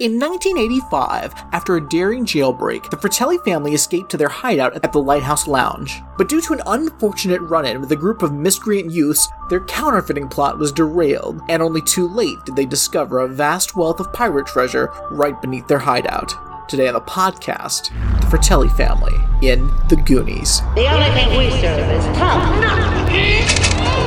In 1985, after a daring jailbreak, the Fratelli family escaped to their hideout at the Lighthouse Lounge. But due to an unfortunate run in with a group of miscreant youths, their counterfeiting plot was derailed, and only too late did they discover a vast wealth of pirate treasure right beneath their hideout. Today on the podcast, the Fratelli family in The Goonies. The only thing we serve is tough.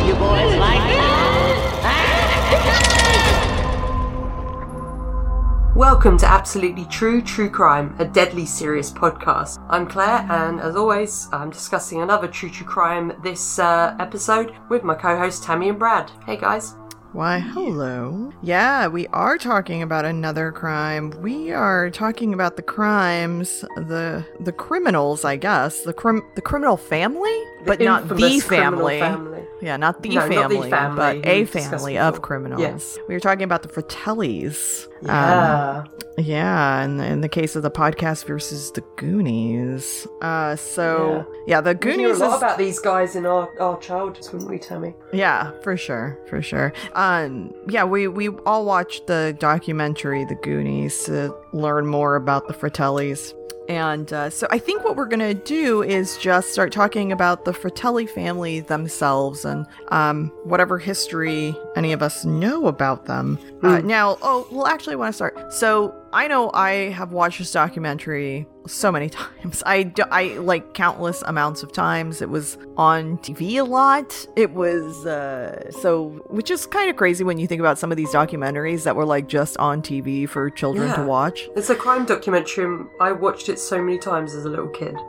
Welcome to Absolutely True True Crime, a deadly serious podcast. I'm Claire, and as always, I'm discussing another true true crime this uh, episode with my co-hosts Tammy and Brad. Hey guys. Why, hello. Yeah, we are talking about another crime. We are talking about the crimes, the the criminals, I guess, the crim the criminal family, but not the family. family. Yeah, not the, No, not the family, family but a family of criminals. Yes. We were talking about the Fratellis. Um, Yeah. yeah, and in the case of the podcast versus the Goonies. Uh, so yeah, the we knew Goonies a lot is about these guys in our, our childhoods, wouldn't we, Tammy? yeah, for sure, for sure. Um, yeah, we we all watched the documentary The Goonies to learn more about the Fratellis. And uh, so I think what we're gonna do is just start talking about the Fratelli family themselves and um, whatever history any of us know about them. Uh, now, oh, well, actually, I want to start. So I know I have watched this documentary so many times. I, do, I like countless amounts of times. It was on TV a lot. It was uh, so, which is kind of crazy when you think about some of these documentaries that were like just on TV for children to watch. It's a crime documentary, I watched it so many times as a little kid.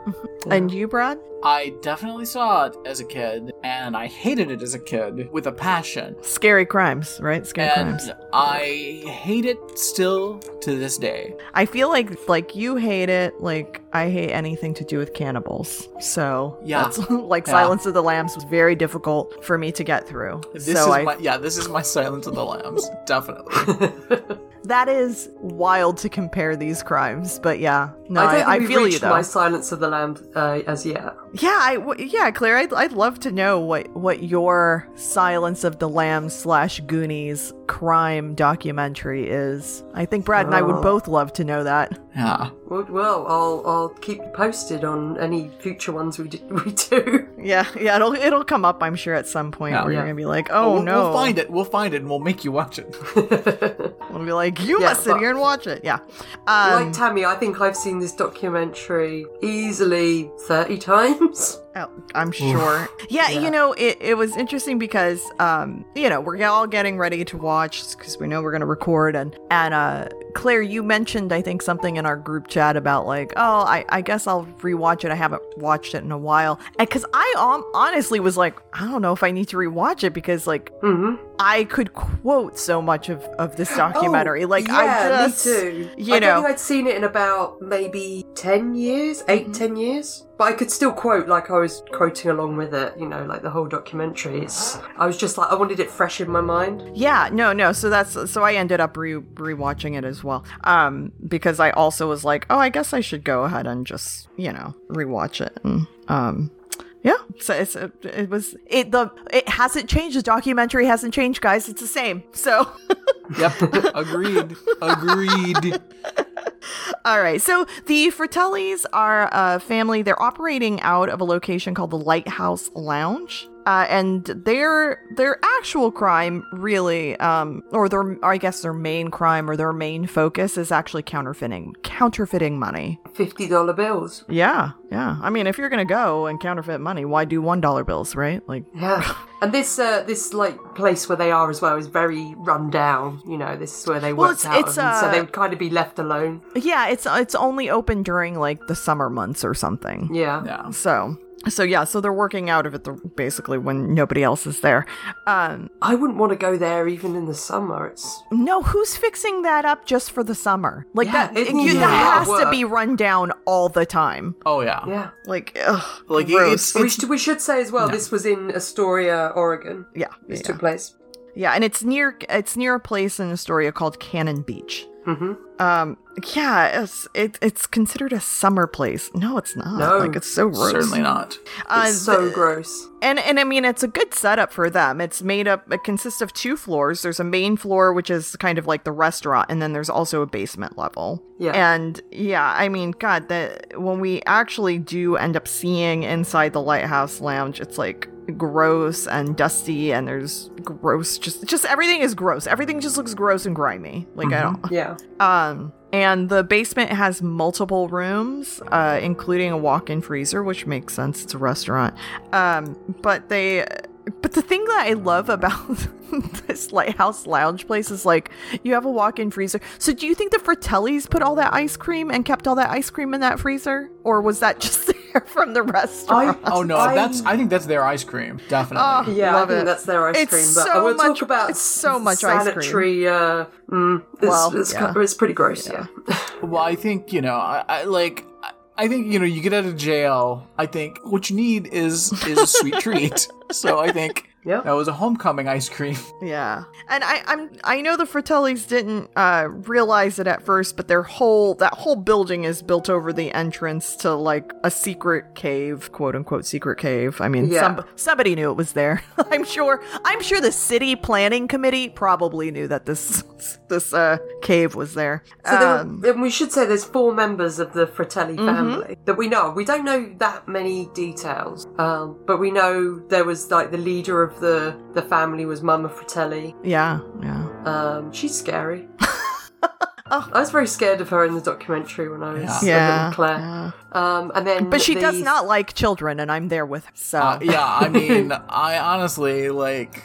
And you, Brad? I definitely saw it as a kid, and I hated it as a kid with a passion. Scary crimes, right? Scary crimes And crimes. I hate it still to this day. I feel like like you hate it. Like I hate anything to do with cannibals. So Yeah. that's, like Yeah. Silence of the Lambs was very difficult for me to get through. This so is I, my yeah, this is my Silence of the Lambs, definitely. that is wild to compare these crimes, but yeah, no, I I, I, feel you though. my Silence of the Lamb uh, as yet. Yeah, I w- yeah, Claire, I'd, I'd love to know what what your Silence of the Lambs slash Goonies crime documentary is. I think Brad and I would Oh. both love to know that. yeah. Well, well, I'll I'll keep you posted on any future ones we do, we do. Yeah, yeah, it'll it'll come up, I'm sure, at some point Yeah. where you're gonna be like, oh we'll, no, we'll find it. We'll find it, and we'll make you watch it. We'll be like, you Yeah, must sit here and watch it. Yeah. Um, like Tammy, I think I've seen this documentary easily thirty times. Oh, I'm sure. Yeah, Yeah. you know, it, it was interesting because, um, you know, we're all getting ready to watch because we know we're going to record. And, and, uh, Claire, you mentioned, I think, something in our group chat about like, oh, I, I guess I'll rewatch it. I haven't watched it in a while. And because I um, honestly was like, I don't know if I need to rewatch it because, like, hmm I could quote so much of, of this documentary. like, yeah, I just, me too. you I know. think I'd seen it in about maybe ten years, 8 ten years. But I could still quote like I was quoting along with it. You know, like the whole documentary. It's, I was just like I wanted it fresh in my mind. Yeah, no, no. So that's so I ended up re rewatching it as well. Um, because I also was like, oh, I guess I should go ahead and just you know rewatch it. And, um, yeah. So it's it, it was it the it hasn't changed. The documentary hasn't changed, guys. It's the same. So. yep. Agreed. Agreed. All right. So the Fratellis are a family. They're operating out of a location called the Lighthouse Lounge. Uh, and their their actual crime really um or their or I guess their main crime or their main focus is actually counterfeiting counterfeiting money. Fifty dollar bills. Yeah. Yeah. I mean, if you're going to go and counterfeit money, why do $1 bills, right? Like Yeah, and this uh, this like place where they are as well is very run down. You know, this is where they Well, worked it's- out, it's, of, and so uh, they would kind of be left alone. yeah, it's it's only open during like the summer months or something. Yeah, Yeah. So so yeah, so they're working out of it the, basically when nobody else is there. Um I wouldn't want to go there even in the summer. It's No, who's fixing that up just for the summer? Like Yeah, that, it you, needs that has to be run down all the time. Oh yeah. yeah. Like, ugh, Like gross. it's, we, should, we should say as well, this was in Astoria, Oregon. yeah, This yeah, took place. yeah, and it's near it's near a place in Astoria called Cannon Beach. hmm Um, yeah, it's it, it's considered a summer place. No, it's not. No. like it's so gross. Certainly not. Uh, It's so the- gross. And and I mean it's a good setup for them. It's made up it consists of two floors. There's a main floor which is kind of like the restaurant and then there's also a basement level. Yeah. And yeah, I mean god that when we actually do end up seeing inside the lighthouse lounge, it's like gross and dusty and there's gross just just everything is gross. Everything just looks gross and grimy. Like I don't Yeah. um, and the basement has multiple rooms, uh, including a walk-in freezer, which makes sense. It's a restaurant. Um, but they, but the thing that I love about this lighthouse lounge place is like you have a walk-in freezer. So do you think the Fratellis put all that ice cream and kept all that ice cream in that freezer, or was that just there from the restaurant? Oh no, I- that's I think that's their ice cream. Definitely. Oh, Yeah, Love I think it. that's their ice It's cream. But so I will much- talk about it's so much ice cream. sanitary. Uh, mm, it's, Well, it's, yeah. it's pretty gross. Yeah. Well, I think you know, I, I like. I- I think you know, you get out of jail. I think what you need is is a sweet treat. So I think Yeah. that was a homecoming ice cream. Yeah, and I, I'm I know the Fratellis didn't uh, realize it at first, but their whole that whole building is built over the entrance to like a secret cave, quote unquote secret cave. I mean, Yeah. some, somebody knew it was there. I'm sure. I'm sure the city planning committee probably knew that this this uh, cave was there. So there were- Um, and we should say there's four members of the Fratelli family that we know. We don't know that many details, um, but we know there was like the leader of the the family was Mama Fratelli. yeah, yeah. Um, she's scary. I was very scared of her in the documentary when I was Yeah. Yeah, Claire. yeah. Um, and then, But she does not like children, and I'm there with her. So Uh, yeah, I mean, I honestly like.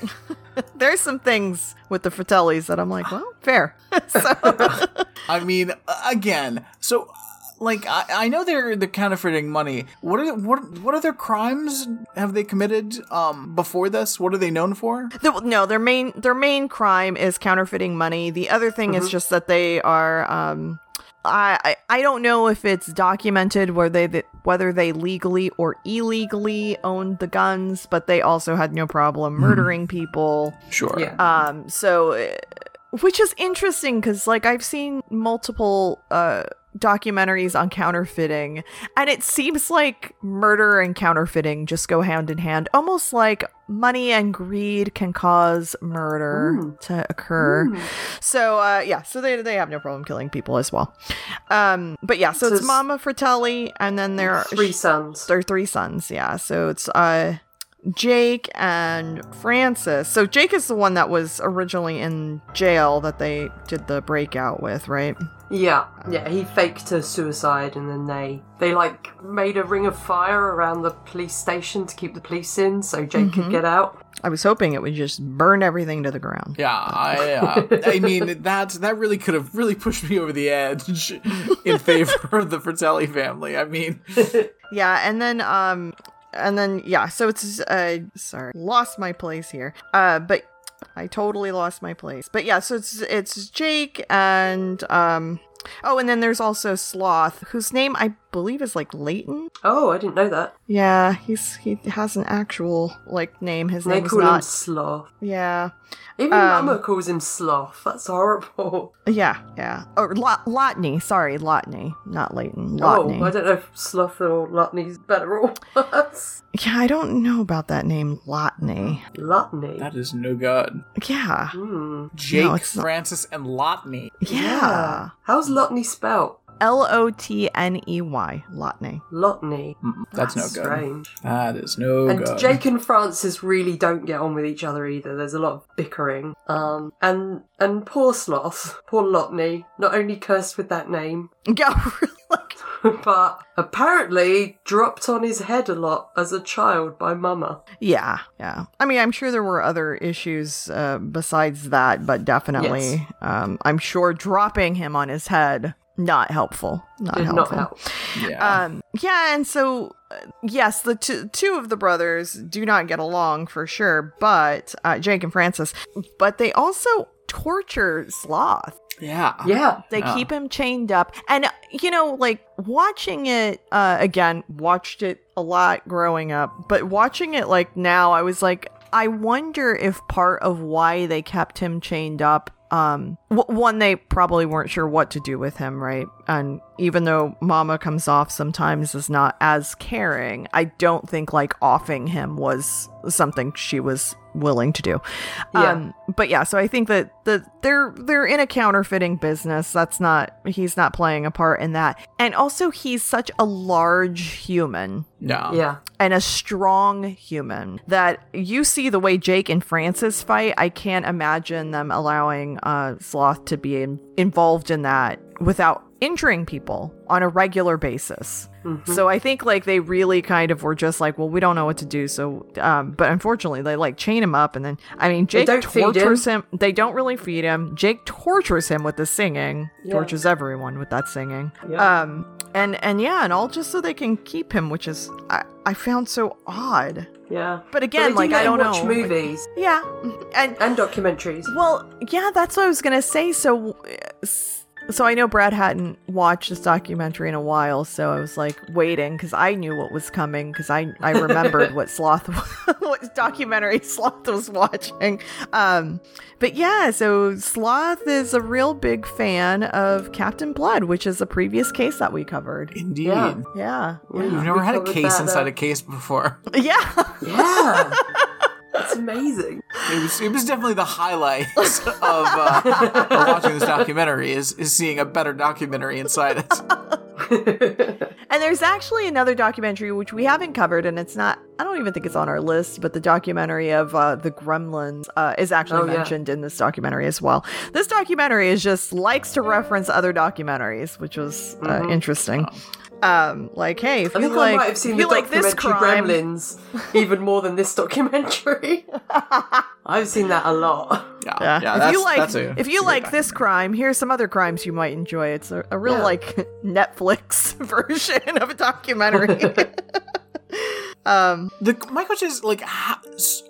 there's some things with the Fratellis that I'm like, well, fair. so I mean, again, so like I, I know they're they're counterfeiting money. What are what what other crimes have they committed um before this? What are they known for? The, no, their main their main crime is counterfeiting money. The other thing is just that they are. Um, I, I I don't know if it's documented where they that whether they legally or illegally owned the guns, but they also had no problem murdering people. Sure. Yeah. Um, so, uh, which is interesting because, like, I've seen multiple uh, documentaries on counterfeiting, and it seems like murder and counterfeiting just go hand in hand, almost like money and greed can cause murder to occur. So, uh, yeah, so they they have no problem killing people as well. Um, but yeah, so, So it's it's- Mama Fratelli, and then there are three sons. there are three sons, yeah. So it's uh Jake and Francis. So Jake is the one that was originally in jail that they did the breakout with, right? Yeah, yeah. He faked a suicide, and then they they like made a ring of fire around the police station to keep the police in, so Jake Mm-hmm. could get out. I was hoping it would just burn everything to the ground. Yeah, I uh, I mean that that really could have really pushed me over the edge in favor of the Fratelli family. I mean, Yeah, and then um and then yeah, so it's uh sorry, lost my place here. Uh but I totally lost my place. But yeah, so it's it's Jake and um oh and then there's also Sloth, whose name I believe is like Leighton. Oh, I didn't know that. Yeah, he's he has an actual like name. His They name's call him not. Sloth. Yeah, Even Um, Mama calls him Sloth. That's horrible. yeah, yeah. Or Lot Lotney. Sorry, Lotney, not Leighton. Lotney. Oh, I don't know if Sloth or Lutney's better or worse. yeah, I don't know about that name, Lotney. Lutney. that is no good. Yeah, Hmm. Jake, it's not- Francis, and Lotney. yeah. How's Lutney spelt? L O T N E Y. Lotney. Lotney. Mm, That's, no good. Strange. That is no and good. Jake and Francis really don't get on with each other either. There's a lot of bickering. Um, and and poor Sloth, poor Lotney, not only cursed with that name, Yeah, really. Like, but apparently dropped on his head a lot as a child by Mama. yeah, yeah. I mean, I'm sure there were other issues uh, besides that, but definitely, Yes. um, I'm sure dropping him on his head not helpful. Not Did helpful. not help. yeah. Um, yeah, and so uh, yes, the two two of the brothers do not get along for sure, but uh, Jake and Francis, but they also torture Sloth. yeah. Yeah. They Yeah. keep him chained up, and you know, like watching it uh, again. Watched it a lot growing up, but watching it like now, I was like, I wonder if part of why they kept him chained up um w- one they probably weren't sure what to do with him, right? And even though Mama comes off sometimes as not as caring, I don't think like offing him was something she was willing to do. Yeah. Um but yeah, so I think that the they're they're in a counterfeiting business. That's not he's not playing a part in that. And also he's such a large human Yeah. Yeah. and a strong human that you see the way Jake and Francis fight. I can't imagine them allowing uh, Sloth to be in- involved in that without injuring people on a regular basis. So I think like they really kind of were just like, well, we don't know what to do. So, um, but unfortunately, they like chain him up, and then I mean, Jake tortures him. They don't really feed him. Jake tortures him with the singing. Yeah. Tortures everyone with that singing. Yeah. Um, and and yeah, and all just so they can keep him, which is I, I found so odd. Yeah. But again, they like I don't watch know. movies Yeah, and and documentaries. well, yeah, that's what I was gonna say. So, so I know Brad hadn't watched this documentary in a while, so I was like waiting because I knew what was coming because I I remembered what Sloth what documentary Sloth was watching. Um, but yeah, so Sloth is a real big fan of Captain Blood, which is a previous case that we covered. Indeed. Yeah. Yeah, We've never We had a case that, inside uh, a case before. yeah. Yeah. That's amazing. It was, it was definitely the highlight of, uh, of watching this documentary is, is seeing a better documentary inside it. And there's actually another documentary which we haven't covered, and it's not. I don't even think it's on our list, but the documentary of uh, the Gremlins uh, is actually Oh, yeah. mentioned in this documentary as well. This documentary is just likes to reference other documentaries, which was uh, interesting. Um, like, hey, if. I you think like, I might have seen the like this documentary crime, Gremlins even more than this documentary. I've seen that a lot. Yeah, Yeah. yeah. if that's, you like, that's a, if you that's a like this crime, here's some other crimes you might enjoy. It's a, a real Yeah. like Netflix version of a documentary. Um, The my question is like how,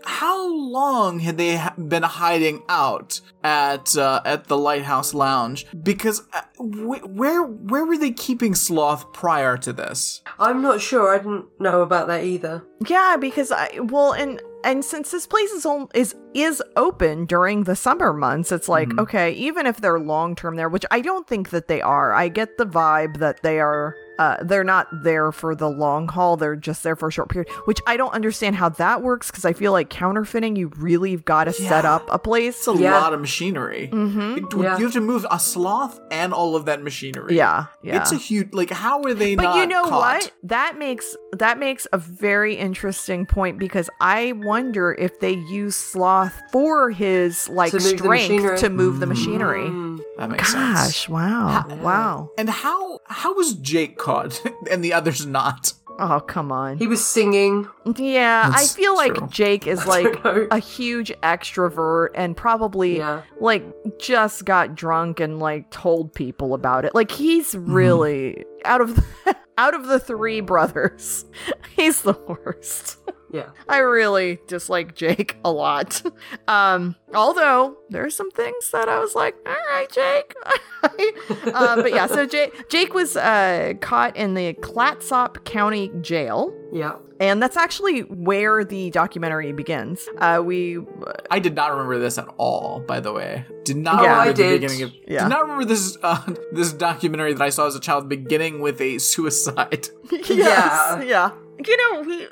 how long had they ha- been hiding out at uh, at the Lighthouse Lounge? Because uh, wh- where where were they keeping Sloth prior to this? I'm not sure. I didn't know about that either. Yeah, because I well, and and since this place is on, is is open during the summer months, it's like okay, even if they're long term there, which I don't think that they are. I get the vibe that they are. Uh, they're not there for the long haul. They're just there for a short period, which I don't understand how that works because I feel like counterfeiting, you really got to set up a place. It's a Yeah. lot of machinery. Mm-hmm. Yeah. You have to move a sloth and all of that machinery. Yeah, yeah. It's a huge like. How are they But not? you know caught? what? That makes that makes a very interesting point because I wonder if they use sloth for his like To strength to move the machinery. Mm. That makes Gosh, sense. wow, wow. And how how was Jake caught and the others not? Oh, come on. He was singing. Yeah, That's I feel like true. Jake is like a huge extrovert and probably Yeah. like just got drunk and like told people about it. Like he's Mm-hmm. really out of the, out of the three brothers, he's the worst. Yeah. I really dislike Jake a lot. Um, although there are some things that I was like, all right, Jake. um, but yeah, so Jake, Jake was uh, caught in the Clatsop County Jail. Yeah. And that's actually where the documentary begins. Uh, we, I did not remember this at all. By the way, did not Oh, remember I the did. beginning of. Yeah. Did not remember this uh, this documentary that I saw as a child beginning with a suicide. Yeah. yeah. You know, we.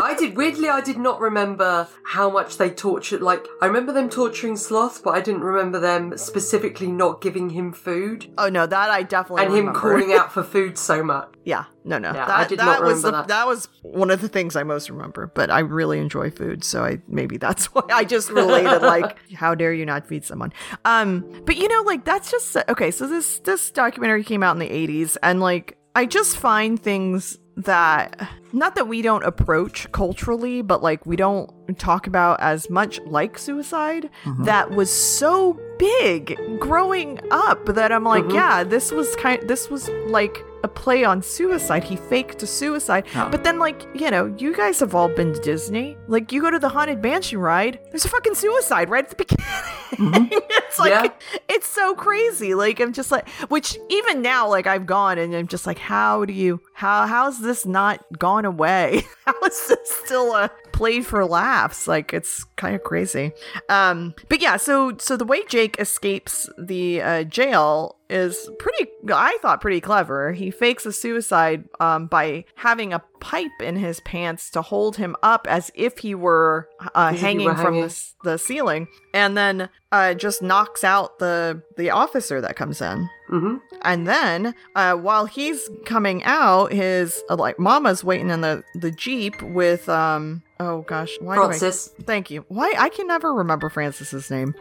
I did weirdly I did not remember how much they tortured like I remember them torturing Sloth, but I didn't remember them specifically not giving him food oh no, that I definitely and him remember. calling out for food so much. Yeah, no, no. Yeah, that I did that not was remember the, that. that was one of the things I most remember. But I really enjoy food, so I maybe that's why I just related. like, how dare you not feed someone? Um, but you know, like that's just okay. So this this documentary came out in the '80s, and like I just find things that not that we don't approach culturally, but like we don't talk about as much like suicide mm-hmm. that was so big growing up that I'm like, mm-hmm. yeah, this was kind this was like a play on suicide. He faked a suicide. Yeah. But then like, you know, you guys have all been to Disney. Like you go to the haunted mansion ride, there's a fucking suicide right at the beginning. Mm-hmm. it's like Yeah. it's so crazy. Like I'm just like which even now like I've gone and I'm just like how do you how how's this not gone away? how is this still a played for laughs? Like it's kind of crazy. Um, but yeah, so so the way Jake escapes the uh, jail is pretty I thought pretty clever. He fakes a suicide um, by having a pipe in his pants to hold him up as if he were uh, As if he hanging were from the, the ceiling and then uh, just knocks out the the officer that comes in. Hmm And then, uh, while he's coming out, his uh, like mama's waiting in the the jeep with um. Oh gosh, why do I? Francis. Thank you. Why I can never remember Francis's name.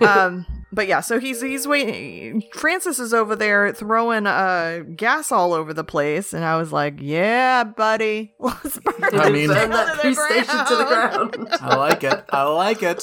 Um, but yeah, so he's he's waiting. Francis is over there throwing uh gas all over the place, and I was like, "Yeah, buddy, let's burn I this mean- down Burn that to the police station to the ground." ground. I like it. I like it.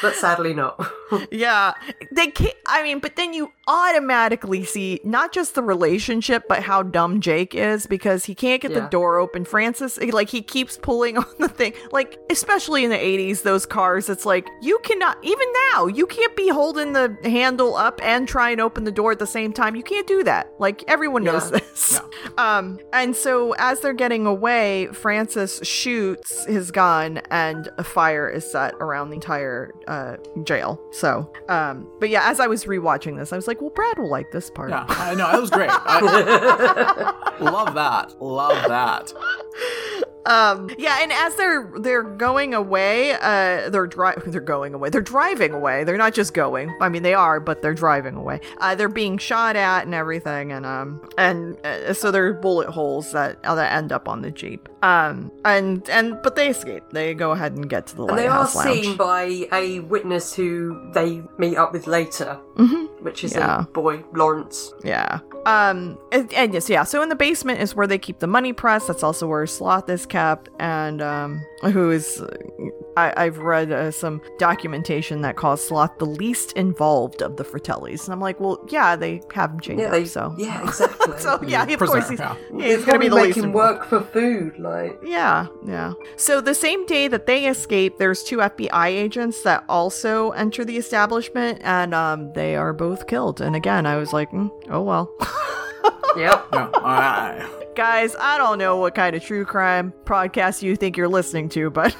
but sadly not. Yeah, they can't. I mean, but then you automatically see not just the relationship, but how dumb Jake is because he can't get the door open. Francis, like, he keeps pulling on the thing. Like, especially in the 80s, those cars, it's like, you cannot, even now, you can't be holding the handle up and try and open the door at the same time. You can't do that. Like, everyone knows Yeah. this. Um, and so as they're getting away, Francis shoots his gun and a fire is set around the entire uh, jail. So, um, but yeah, as I was rewatching this, I was like, well, Brad will like this part. Yeah, I know. That was great. I love that. Love that. Um, yeah, and as they're they're going away, uh, they're dri- they're going away. They're driving away. They're not just going. I mean, they are, but they're driving away. Uh, they're being shot at and everything, and um, and uh, so there are bullet holes that uh, that end up on the jeep. Um, and and but they escape. They go ahead and get to the And they are lounge. seen by a witness who they meet up with later, Mhm. which is Yeah. a boy, Lawrence. Yeah. Um. And, and yes, yeah. So in the basement is where they keep the money press. That's also where Sloth is kept, and um, who is. I, I've read uh, some documentation that calls Sloth the least involved of the Fratellis, and I'm like, well, yeah, they have him chained Yeah, up, so yeah, exactly. so yeah, of Prisoner, course he's yeah. yeah, he's gonna be probably the least him involved. work for food, like Yeah, yeah. So the same day that they escape, there's two FBI agents that also enter the establishment, and um, they are both killed. And again, I was like, mm, oh well. Yep. All right. Guys, I don't know what kind of true crime podcast you think you're listening to, but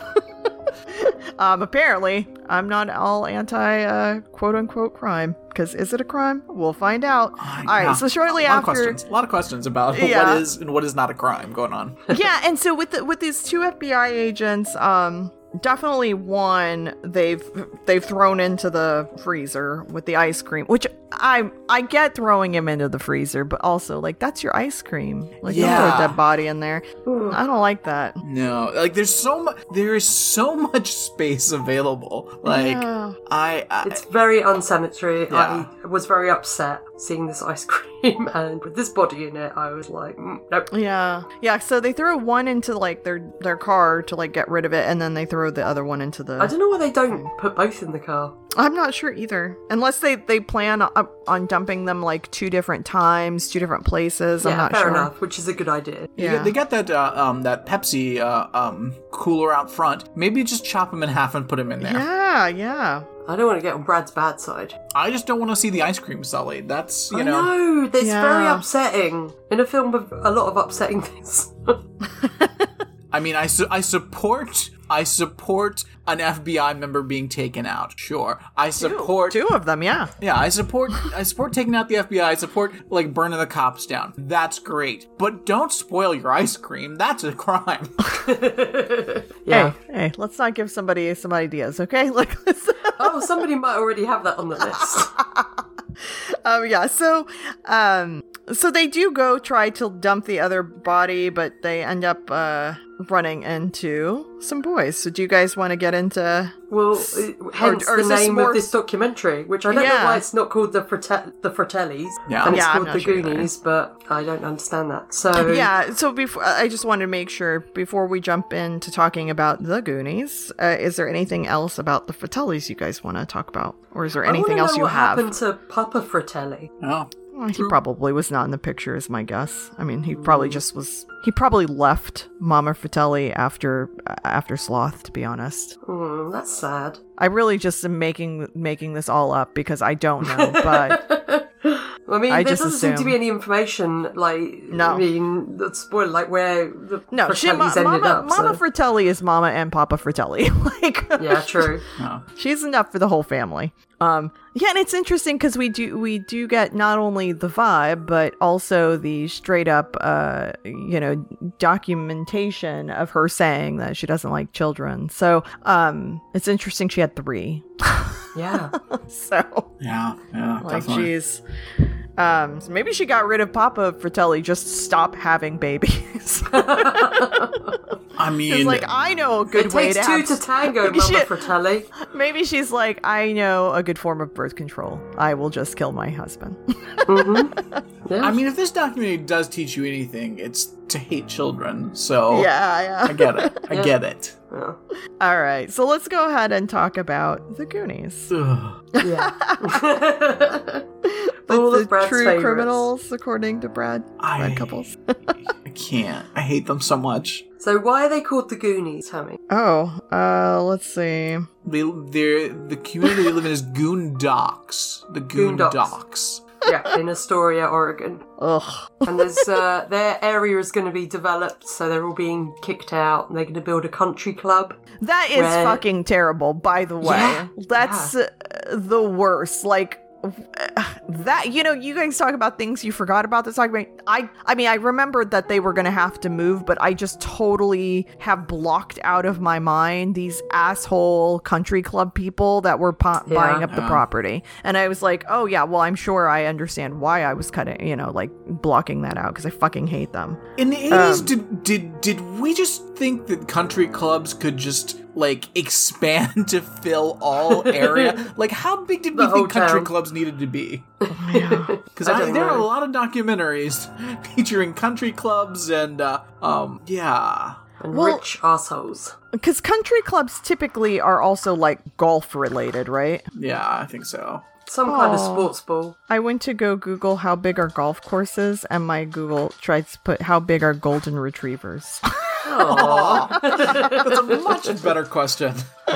um, apparently I'm not all anti uh, quote unquote crime. Because is it a crime? We'll find out. I- all right, yeah. so shortly a lot after. of questions. A lot of questions about Yeah. what is and what is not a crime going on. yeah, and so with the, with these two FBI agents, um, definitely one they've they've thrown into the freezer with the ice cream, which I I get throwing him into the freezer, but also like that's your ice cream. Like don't throw a dead body in there. I don't like that. No, like there's so much. There is so much space available. Like Yeah. I, I It's very unsanitary. Yeah. I was very upset seeing this ice cream, and with this body in it, I was like, mm, nope. Yeah, yeah. So they throw one into like their their car to like get rid of it, and then they throw the other one into the. I don't know why they don't put both in the car. I'm not sure either, unless they they plan on, on dumping them like two different times, two different places. I'm yeah, not fair sure. enough, which is a good idea. They Yeah. get- They got that uh, um that Pepsi uh, um cooler out front. Maybe just chop them in half and put them in there. Yeah, yeah. I don't want to get on Brad's bad side. I just don't want to see the ice cream sullied. That's you I know. know, that's very upsetting. In a film with a lot of upsetting things. I mean, I su- I support I support an FBI member being taken out. Sure, I support. Two of them, yeah. Yeah, I support I support taking out the FBI. I support like burning the cops down. That's great. But don't spoil your ice cream. That's a crime. yeah. Hey, hey, let's not give somebody some ideas, okay? Like, Oh, somebody might already have that on the list. um, yeah. So, um, so they do go try to dump the other body, but they end up uh running into some boys. So, do you guys want to get into? Well, uh, hence or is the name more- of this documentary, which I don't Yeah. know why it's not called the Frate- the Fratellis, Yeah. and it's Yeah, I'm called the sure either. Goonies, but I don't understand that. So Yeah. So before I just wanted to make sure before we jump into talking about the Goonies, uh, is there anything else about the Fratellis you guys want to talk about, or is there I anything else know you what have? happened to Papa Fratelli? oh. Well, he probably was not in the picture, is my guess. I mean, he probably just was. He probably left Mama Fratelli after after Sloth. To be honest, Hmm, that's sad. I really just am making making this all up because I don't know. But I mean, I there doesn't seem to be any information, like, No. I mean, that's like, where the No, she, Fratellis Ma- ended Mama, up. Mama so- Fratelli is Mama and Papa Fratelli. like, yeah, true. she's enough for the whole family. Um, yeah, and it's interesting because we do we do get not only the vibe but also the straight up, uh, you know, documentation of her saying that she doesn't like children. So, um, it's interesting she had three. Yeah. So, Yeah, yeah, like definitely. she's. Um, so maybe she got rid of Papa Fratelli, just stop having babies. I mean, like I know a good it way takes to two have to tango, Mama Shit. Fratelli. Maybe she's like, I know a good form of birth control. I will just kill my husband. Yeah. I mean, if this documentary does teach you anything, it's to hate children. So yeah, I get it. I Yeah. get it. Yeah. All right, so let's go ahead and talk about the Goonies. Ugh. yeah. The, All the of true favorites. criminals, according to Brad. I, Brad couples. I can't. I hate them so much. So why are they called the Goonies, Tammy? Oh, uh, let's see. They, they're the community they live in is Goon Docks. The Goon Goondocks. Yeah, in Astoria, Oregon. Ugh. And there's uh, their area is going to be developed, so they're all being kicked out, and they're going to build a country club. That is Where- fucking terrible, by the way. Yeah, That's uh, the worst. Like that, you know, you guys talk about things you forgot about this argument. I, I mean, I remembered that they were going to have to move, but I just totally have blocked out of my mind these asshole country club people that were po- Yeah. buying up the property. And I was like, oh yeah, well, I'm sure I understand why I was cutting, you know, like blocking that out because I fucking hate them. In the eighties, Um, did did did we just think that country clubs could just like expand to fill all area? like, how big did we The whole think country town. clubs needed to be? Because I there are a lot of documentaries featuring country clubs and uh, um yeah. And Well- rich assholes. Because country clubs typically are also like golf related, right? Yeah, I think so. Some kind of sports ball. I went to go Google how big are golf courses, and my Google tried to put how big are golden retrievers. Aww. That's a much better question.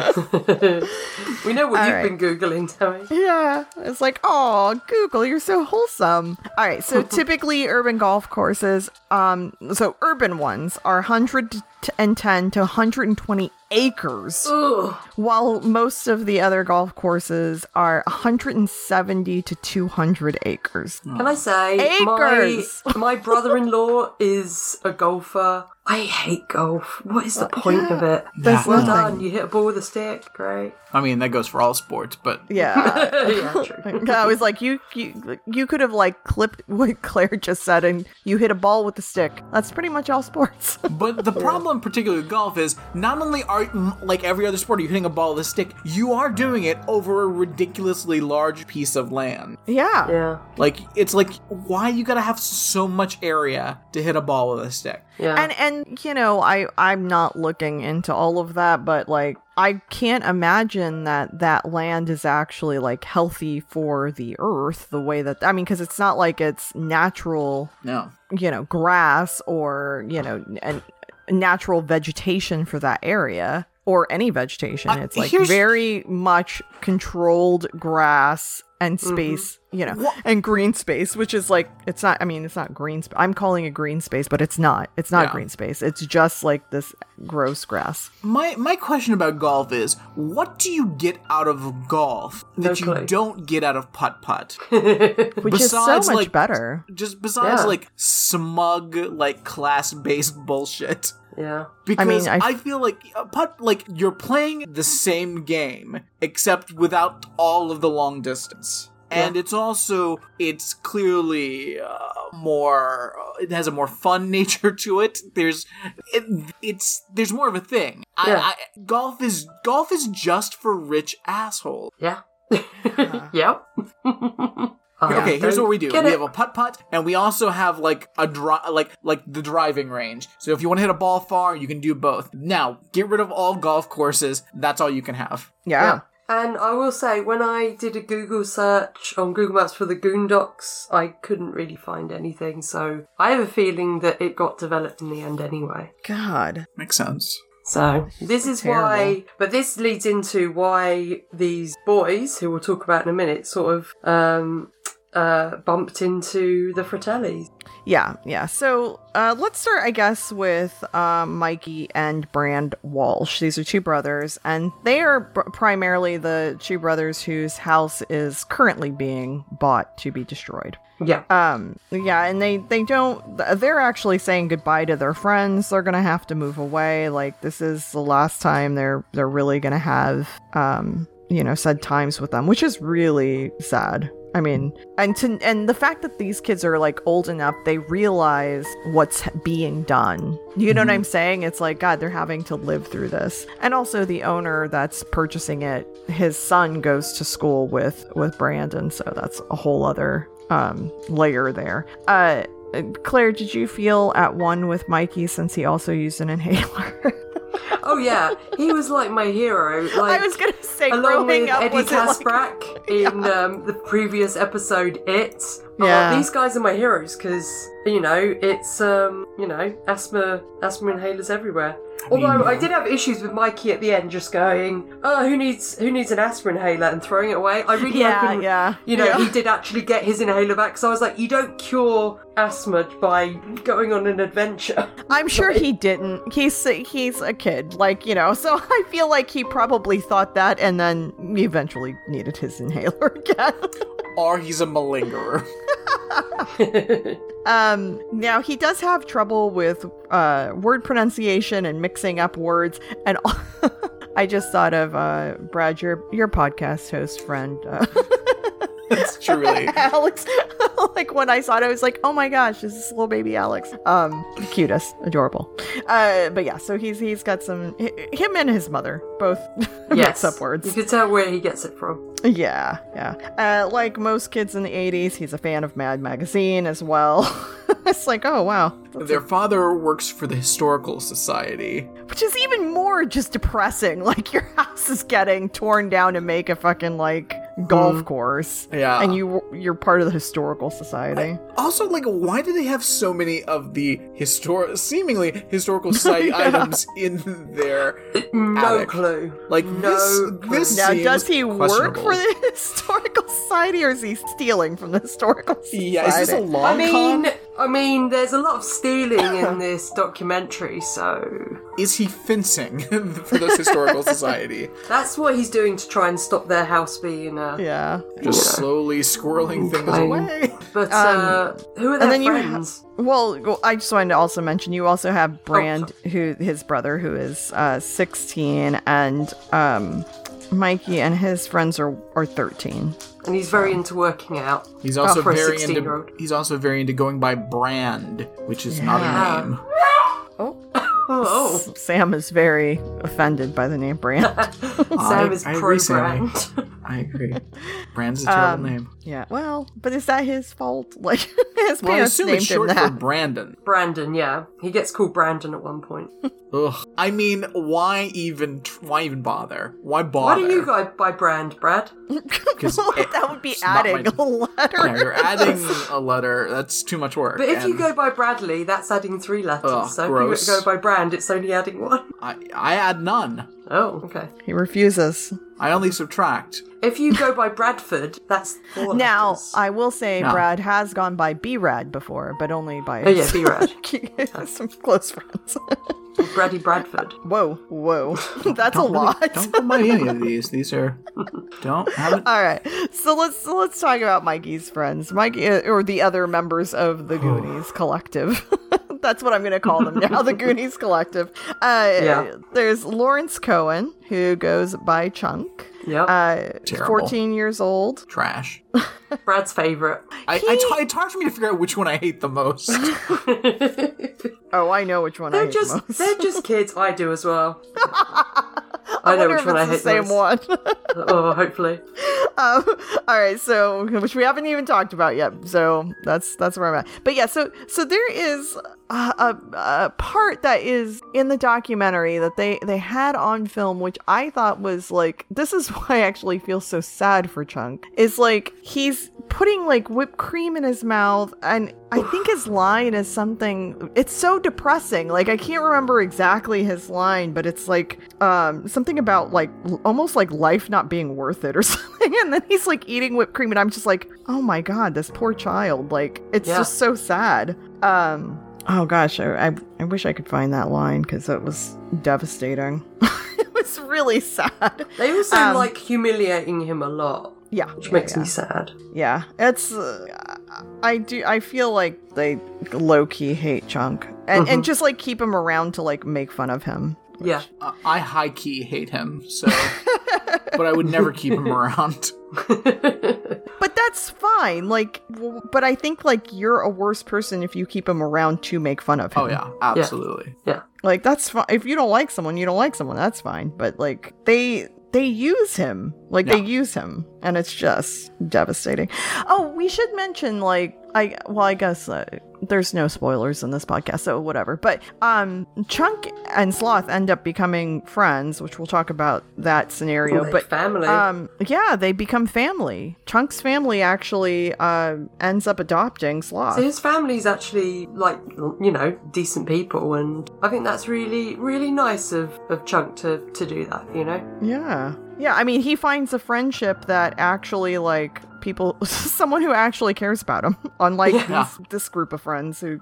we know what All you've right. been Googling, Tammy. yeah, it's like, oh, Google, you're so wholesome. All right, so typically urban golf courses, um, so urban ones are 110 to 120 acres, Ugh. while most of the other golf courses are 170 to 200 acres. Can I say, Acres. my, my brother-in-law is a golfer. I hate golf. What is the point of it? There's Well nothing. done. You hit a ball with a stick. Great. I mean, that goes for all sports, but Yeah. yeah, true. I was like, you, you, you could have like clipped what Claire just said, and you hit a ball with a stick. That's pretty much all sports. but the problem, particularly with golf, is not only are m- like every other sport, you're hitting a ball with a stick. You are doing it over a ridiculously large piece of land. yeah. Yeah. Like it's like why you gotta have so much area to hit a ball with a stick. Yeah. And and you know, I I'm not looking into all of that, but like I can't imagine that that land is actually like healthy for the earth the way that I mean because it's not like it's natural, No. you know, grass or, you know, and natural vegetation for that area or any vegetation. Uh, it's like very much controlled grass and mm-hmm. space, you know, Wha- and green space, which is like it's not. I mean, it's not green. Sp- I'm calling it green space, but it's not. It's not Yeah. green space. It's just like this gross grass. My my question about golf is, what do you get out of golf that No you don't get out of putt putt? Which is Besides, so much like- better. Just besides Yeah. like smug like class based bullshit. Yeah. Because I, I- feel like uh, putt like you're playing the same game except without all of the long distance. And it's also it's clearly uh, more uh, it has a more fun nature to it. There's it, it's there's more of a thing. Yeah. I, I, golf is golf is just for rich assholes. Yeah. yep. Oh, I Okay, here's what we do. get We it. have a putt putt, and we also have like a dri- like like the driving range. So if you want to hit a ball far, you can do both. Now, get rid of all golf courses. That's all you can have. Yeah. And I will say, when I did a Google search on Google Maps for the Goondocks, I couldn't really find anything. So I have a feeling that it got developed in the end anyway. God. Makes sense. So this is Terrible. why, but this leads into why these boys, who we'll talk about in a minute, sort of um, uh, bumped into the Fratellis. Yeah, yeah. So uh, let's start, I guess, with um, Mikey and Brand Walsh. These are two brothers, and they are b- primarily the two brothers whose house is currently being bought to be destroyed. Yeah. Um, yeah, and they they don't. They're actually saying goodbye to their friends. They're gonna have to move away. Like this is the last time they're they're really gonna have um you know said times with them, which is really sad. I mean, and to and the fact that these kids are like old enough, they realize what's being done. You know what I'm saying? It's like God, they're having to live through this. And also the owner that's purchasing it, his son goes to school with with Brandon, so that's a whole other um layer there. Uh Claire, did you feel at one with Mikey since he also used an inhaler? Oh yeah, he was like my hero. Like I was gonna say along growing with up Eddie was like- Kaspbrak in um, the previous episode, It. Oh, Yeah. these guys are my heroes because you know it's um you know asthma asthma inhalers everywhere. Although I did have issues with Mikey at the end, just going, "Oh, who needs who needs an aspirin inhaler?" and throwing it away. I really Yeah, hoping, yeah, you know, yeah. he did actually get his inhaler back. So I was like, "You don't cure asthma by going on an adventure." I'm sure he didn't. He's he's a kid, like you know. So I feel like he probably thought that, and then eventually needed his inhaler again. Or he's a malingerer. Um, now he does have trouble with uh, word pronunciation and mixing up words, and I just thought of uh, Brad, your your podcast host friend. Uh, It's truly. Alex. like when I saw it, I was like, "Oh my gosh, this is little baby Alex." Um, cutest, adorable. Uh, but yeah, so he's he's got some hi- him and his mother both mix up You words. could tell where he gets it from. Yeah, yeah. Uh, like most kids in the '80s, he's a fan of Mad Magazine as well. it's like, oh wow, Their father works for the Historical Society. which is even more just depressing. Like your house is getting torn down to make a fucking like Mm-hmm. golf course. Yeah. and you you're part of the historical society. Also, like, why do they have so many of the histor- seemingly historical society items in their No attic? clue. Like No this, clue. this Now, seems does he work for the historical society, or is he stealing from the historical society? Yeah, is this a long I mean, con? I mean, there's a lot of stealing in this documentary, so Is he fencing for this historical society? that's what he's doing to try and stop their house being. Uh, Yeah. Just slowly squirreling things Okay. away. But uh, who are their Um, and then you friends? Well, well, I just wanted to also mention you also have Brand, who his brother, who is uh, 16, and um, Mikey and his friends are are 13. and he's very into working out. He's also for a very 16-year-old. into. He's also very into going by brand, which is not a name. Oh, Oh, Sam is very offended by the name Brand. Sam is I agree, pro Sammy. brand. I agree. Brand's a terrible Um, name. yeah. Well, but is that his fault? Like his Well, I parents assume named it's him short for that. Brandon. Brandon, yeah, he gets called Brandon at one point. Ugh. I mean, why even? Why even bother? Why bother? Why do you go by Brand, Brad? 'Cause it- that would be adding my- a letter. Yeah, you're adding a letter. That's too much work. But if you go by Bradley, that's adding three letters. Ugh, so gross. if you go by Brand, it's only adding one. I, I add none. Oh, okay. He refuses. I only subtract. If you go by Bradford, that's four Now, letters. I will say No. Brad has gone by B-Rad before, but only by Oh yeah, B-Rad. some close friends. Brady Bradford. whoa, whoa. That's a Don't really- lot. don't go by any of these. These are don't haven't. All right, so let's so let's talk about Mikey's friends, Mikey uh, or the other members of the Goonies collective. That's what I'm going to call them now, the Goonies collective. Uh, Yeah. There's Lawrence Cohen, who goes by Chunk. Yep. Uh, Terrible. 14 years old. Trash. Brad's favourite. I, I t- it's hard for me to figure out which one I hate the most. Oh, I know which one They're hate just most. they're just kids. I do as well. I, I know wonder which if one I hate the same most. one. Oh, hopefully. um, all right, so which we haven't even talked about yet. So that's that's where I'm at. But yeah, so so there is a, a, part that is in the documentary that they they had on film, which I thought was like this is why I actually feel so sad for Chunk. Is like he's putting like whipped cream in his mouth, and I think his line is something. It's so depressing. Like I can't remember exactly his line, but it's like um something about like almost like life not being worth it or something. And then he's like eating whipped cream, and I'm just like, oh my god, this poor child. Like it's Yeah. just so sad. Um. Oh gosh, I, I, I wish I could find that line because it was devastating. it was really sad. They also Um, like humiliating him a lot, Yeah, which yeah, makes yeah. me sad. Yeah, it's. Uh, I do. I feel like they low key hate Chunk and and just like keep him around to like make fun of him. Yeah. Uh, I high key hate him, so. but I would never keep him around. But that's fine. Like, w- but I think like you're a worse person if you keep him around to make fun of him. Oh, yeah, absolutely. yeah. Like that's fine. If you don't like someone, you don't like someone. That's fine. But like they they use him. Like they use him, and it's just devastating. Oh, we should mention like I well I guess uh, there's no spoilers in this podcast, so whatever. But um, Chunk and Sloth end up becoming friends, which we'll talk about that scenario. But family. um, yeah, they become family. Chunk's family actually uh ends up adopting Sloth. So his family's actually like you know decent people, and I think that's really really nice of of Chunk to to do that. You know. Yeah. Yeah, I mean, he finds a friendship that actually, like, people, someone who actually cares about him, unlike Yeah. these, this group of friends who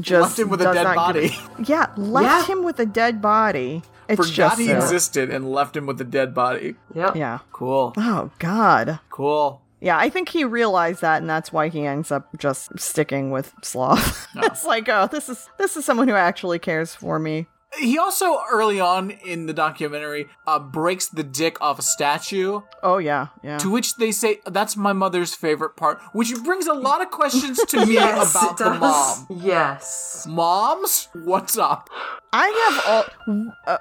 just Left him with a dead not give body. yeah, left Yeah. him with a dead body. It's Forgot just he so- existed and left him with a dead body. Yeah. Yeah. Cool. Oh God. Cool. Yeah, I think he realized that, and that's why he ends up just sticking with Sloth. No. Oh. it's like, oh, this is this is someone who actually cares for me. He also, early on in the documentary, uh, breaks the dick off a statue, Oh yeah, yeah. to which they say, that's my mother's favorite part, which brings a lot of questions to me Yes, about the mom. Yes. Moms? What's up? I have all uh,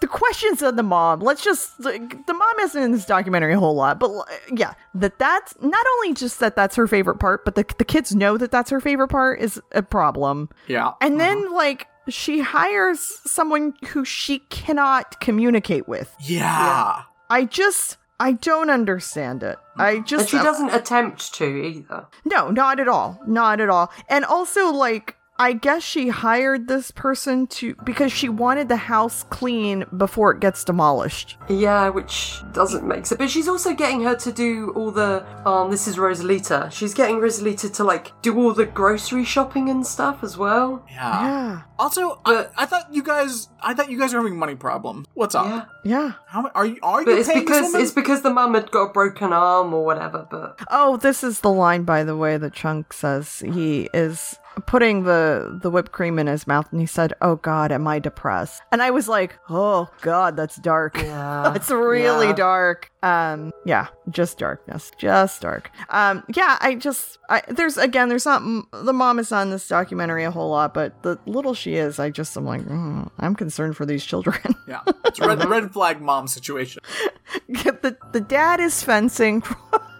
the questions of the mom. Let's just like, the mom isn't in this documentary a whole lot, but uh, yeah, that that's not only just that that's her favorite part, but the the kids know that that's her favorite part is a problem. Yeah. And then like she hires someone who she cannot communicate with. yeah. I just I don't understand it. I just And she doesn't attempt to either. no, not at all. Not at all. And also, like, I guess she hired this person to because she wanted the house clean before it gets demolished. Yeah, which doesn't make sense. But she's also getting her to do all the. Um, this is Rosalita. She's getting Rosalita to like do all the grocery shopping and stuff as well. Yeah. Yeah. Also, But- I, I thought you guys, I thought you guys were having money problems. What's up? Yeah, Yeah. How are you? Are you but it's paying this because woman? it's because the mum had got a broken arm or whatever. But Oh, this is the line, by the way, that Chunk says he is putting the the whipped cream in his mouth, and he said, "Oh God, am I depressed?" And I was like, "Oh God, that's dark. Yeah, it's really yeah. dark." Um, yeah, just darkness, just dark. Um, yeah, I just, I there's again, there's not the mom is not in this documentary a whole lot, but the little she is, I just i'm like, mm, I'm concerned for these children. yeah. It's a red, red flag mom situation. the the dad is fencing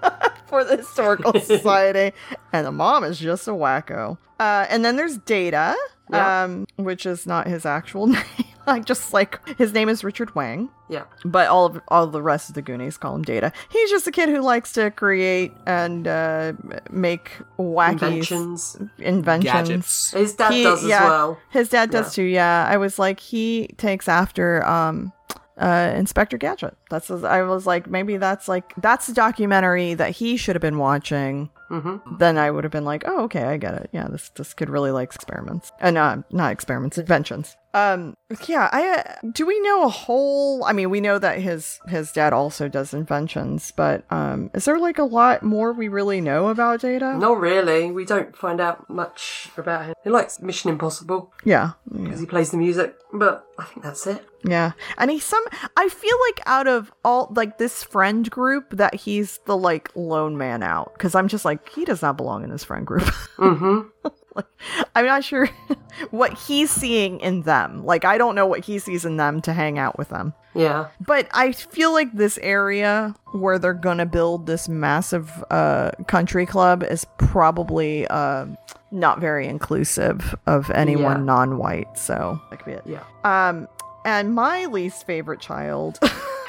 for the historical society, and the mom is just a wacko. Uh, and then there's Data, Yeah. um, which is not his actual name. like just like his name is Richard Wang, yeah, but all of all the rest of the Goonies call him Data. He's just a kid who likes to create and uh, make wacky inventions. inventions. Gadgets. His dad He- does as well. His dad does Yeah. too. Yeah, I was like, he takes after um, uh, Inspector Gadget. That's I was like, maybe that's like that's the documentary that he should have been watching. Mm-hmm. Then I would have been like, oh, okay, I get it. Yeah, this this kid really likes experiments, and uh, not experiments, inventions. Um, yeah, I uh, do we know a whole? I mean, we know that his his dad also does inventions, but um, is there like a lot more we really know about Data? Not really. We don't find out much about him. He likes Mission Impossible Yeah, yeah. because he plays the music, but I think that's it. Yeah. And he's some I feel like out of all like this friend group that he's the like lone man out cuz I'm just like he does not belong in this friend group. Mm-hmm. Like I'm not sure what he's seeing in them. Like I don't know what he sees in them to hang out with them. Yeah. But I feel like this area where they're gonna build this massive uh, country club is probably uh, not very inclusive of anyone Yeah. non-white. So that could be it. Yeah. Um, and my least favorite child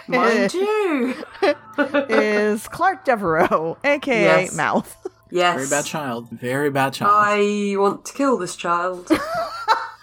Mind you. is Clark Devereaux, aka Yes. Mouth. Yes. Very bad child. Very bad child. I want to kill this child.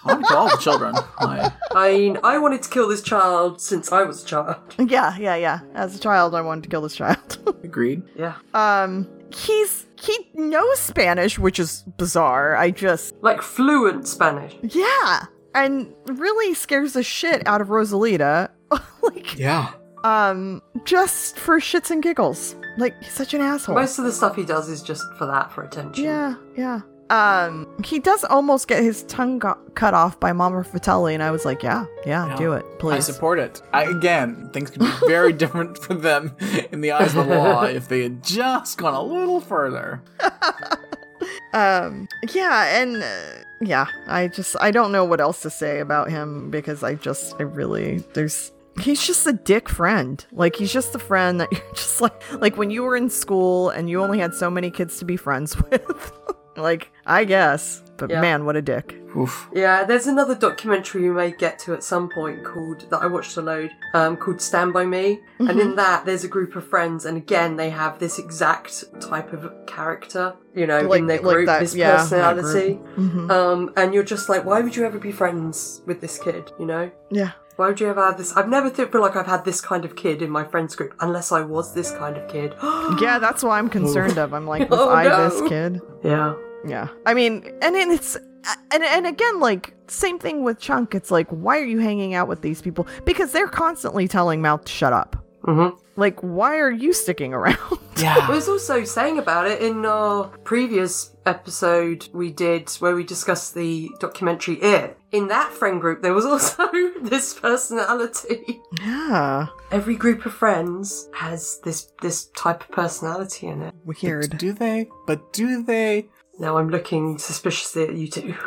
I want to kill all the children. I, I mean, I wanted to kill this child since I was a child. yeah, yeah, yeah. As a child, I wanted to kill this child. agreed. Yeah. um, he's he knows Spanish, which is bizarre. I just Like fluent Spanish. yeah, and really scares the shit out of Rosalita. like, Yeah. um, just for shits and giggles. Like, he's such an asshole. Most of the stuff he does is just for that, for attention. Yeah, yeah. Um, he does almost get his tongue go- cut off by Mama Fratelli, and I was like, yeah, yeah, Yeah. do it, please. I support it. I, again, things could be very different for them in the eyes of the law if they had just gone a little further. um, yeah, and uh, yeah, I just I don't know what else to say about him because I just I really there's. He's just a dick friend. Like he's just the friend that you're just like like when you were in school and you only had so many kids to be friends with. like, I guess. But Yeah. man, what a dick. Oof. Yeah, there's another documentary we may get to at some point called that I watched a load, um, called Stand By Me. And Mm-hmm. in that there's a group of friends and again they have this exact type of character, you know, Like- in their like group, that- this yeah, that personality. Mhm. Um, and you're just like, why would you ever be friends with this kid, you know? Yeah. Why would you ever have this? I've never th- feel like I've had this kind of kid in my friends group, unless I was this kind of kid. Yeah, that's what I'm concerned of. I'm like, was Oh, I no. this kid? yeah. Yeah. I mean, and then it's and and again, like same thing with Chunk. It's like, why are you hanging out with these people? Because they're constantly telling Mouth to shut up. Mm-hmm. Like, why are you sticking around? I Yeah. was also saying about it in our previous episode we did where we discussed the documentary It. In that friend group, there was also this personality. yeah. Every group of friends has this this type of personality in it. Weird. Do they? But do they? Now I'm looking suspiciously at you two.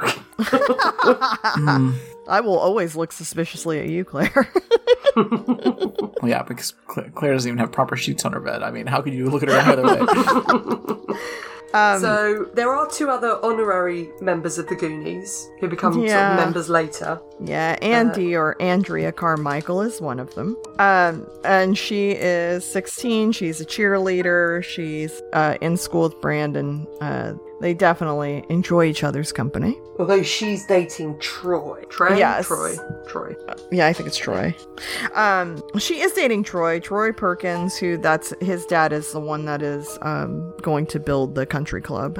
Hmm. I will always look suspiciously at you, Claire. Well, yeah, because Cla- Claire doesn't even have proper sheets on her bed. I mean, how could you look at her any other way? um, so there are two other honorary members of the Goonies who become sort of members later. Yeah, Andy or Andrea Carmichael is one of them. Um, and she is 16. She's a cheerleader. She's uh, in school with Brandon. Uh, they definitely enjoy each other's company. Although she's dating Troy. Trey? Yes. Troy. Troy. Yeah, I think it's Troy. Um, she is dating Troy, Troy Perkins, who that's his dad is the one that is um going to build the country club.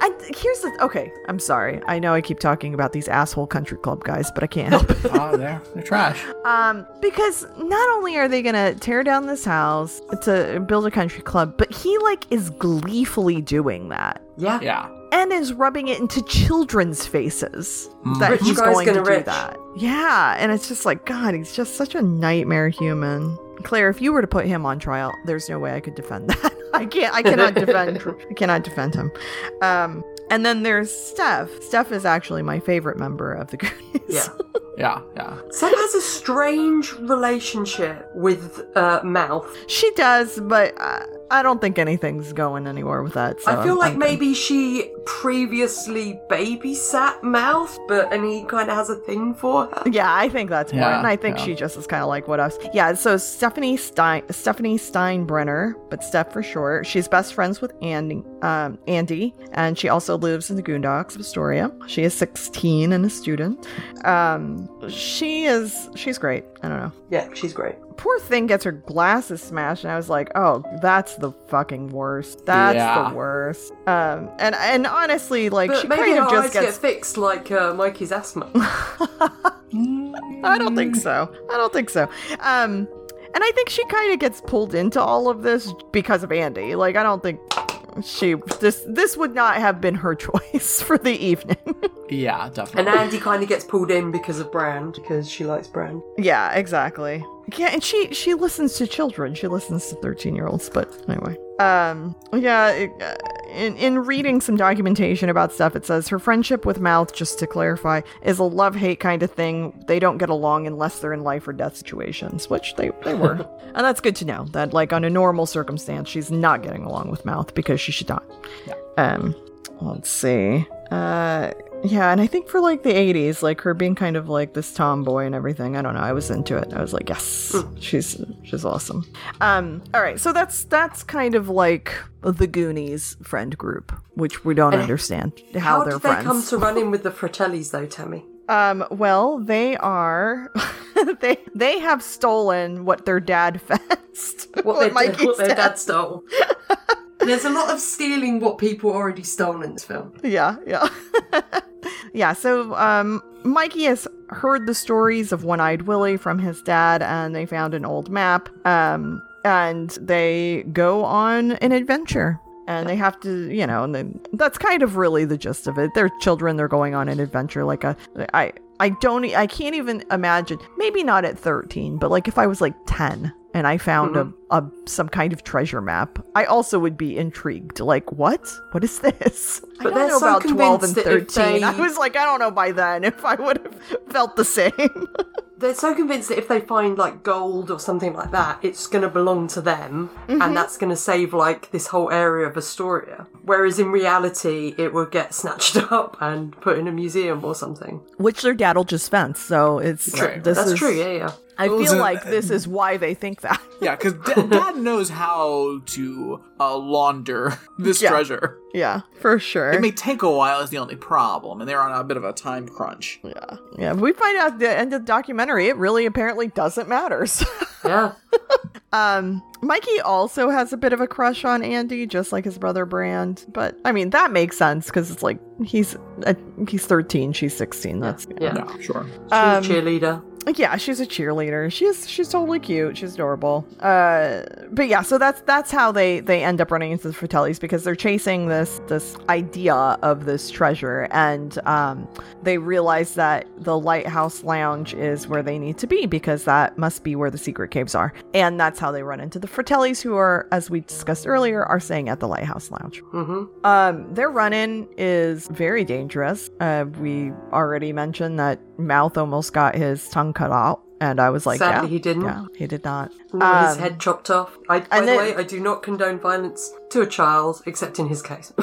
And here's the okay, I'm sorry. I know I keep talking about these asshole country club guys, but I can't help it. oh, they're they're trash. Um, because not only are they gonna tear down this house to build a country club, but he like is gleefully doing that. Yeah. Yeah. And is rubbing it into children's faces that Rich he's going to gonna do that. Yeah, and it's just like God, he's just such a nightmare human. Claire, if you were to put him on trial, there's no way I could defend that. I can't. I cannot defend. I cannot defend him. Um, and then there's Steph. Steph is actually my favorite member of the Goonies. Yeah. Yeah. Yeah. Seb has a strange relationship with uh, Mouth. She does, but uh, I don't think anything's going anywhere with that. So I feel I'm- like I'm- maybe she previously babysat Mouth, but and he kind of has a thing for her. Yeah, I think that's more, Yeah, and I think yeah. she just is kind of like what else. Yeah, so Stephanie Stein, Stephanie Steinbrenner, but Steph for short. She's best friends with Andy, um, Andy, and she also lives in the Goondocks of Astoria. She is 16 and a student. Um, she is, she's great. I don't know. Yeah, she's great. Poor thing gets her glasses smashed, and I was like, "Oh, that's the fucking worst. That's Yeah. the worst." Um, and and honestly, like But she maybe kind her of eyes just get gets fixed like uh, Mikey's asthma. I don't think so. I don't think so. Um, and I think she kind of gets pulled into all of this because of Andy. Like, I don't think she this this would not have been her choice for the evening. Yeah. Definitely. and Andy kind of gets pulled in because of Brand, because she likes Brand. yeah, exactly. Yeah, and she she listens to children. She listens to thirteen year olds. But anyway, um, yeah. It, uh, in in reading some documentation about stuff, it says her friendship with Mouth, just to clarify, is a love hate kind of thing. They don't get along unless they're in life or death situations, which they they were, and that's good to know. That like on a normal circumstance, she's not getting along with Mouth because she should not. Yeah. Um, let's see. Uh, yeah, and I think for like the 80s, like her being kind of like this tomboy and everything, I don't know, I was into it. I was like, yes, she's she's awesome. Um, all right, so that's that's kind of like the Goonies friend group, which we don't And understand how, How they're did they come to run in with the Fratellis, though, Tammy? Um, well, they are they they have stolen what their dad fenced. What, their, Mikey's what their dad stole. There's a lot of stealing what people already stole in this film. Yeah, yeah. yeah, so um Mikey has heard the stories of One-Eyed Willie from his dad and they found an old map. Um and they go on an adventure. And they have to, you know, and that's kind of really the gist of it. They're children, they're going on an adventure like a I I don't i can't even imagine. Maybe not at 13, but like if I was like 10 and I found a, a some kind of treasure map, I also would be intrigued. Like, what? What is this? I But don't they're know so about 12 and convinced that if 13. I was like, I don't know by then if I would have felt the same. They're so convinced that if they find like gold or something like that, it's going to belong to them Mm-hmm. and that's going to save like this whole area of Astoria. Whereas in reality, it would get snatched up and put in a museum or something. Which their dad will just fence. So it's True. this That's is true, yeah, yeah. I feel so- like this is why they think that. Yeah, because Dad knows how to uh, launder this Yeah. treasure. yeah, for sure. It may take a while, is the only problem, and they're on a bit of a time crunch. yeah, yeah. We find out at the end of the documentary, it really apparently doesn't matter. So Yeah. Um, Mikey also has a bit of a crush on Andy, just like his brother Brand. But I mean, that makes sense because it's like he's uh, he's thirteen, she's sixteen. That's Yeah. Yeah, sure. She's Um, a cheerleader. yeah, she's a cheerleader. She's she's totally cute. She's adorable. Uh, but yeah, so that's that's how they they end up running into the Fratellis because they're chasing this this idea of this treasure, and um, they realize that the lighthouse lounge is where they need to be because that must be where the secret caves are, and that's how they run into the Fratellis, who are, as we discussed earlier, are staying at the lighthouse lounge. Mm-hmm. Um, their run-in is very dangerous. Uh, we already mentioned that Mouth almost got his tongue cut out, and I was like, Sadly, yeah, he didn't. Yeah, he did not. His Um, head chopped off. I, by and the then- way, I do not condone violence to a child, except in his case.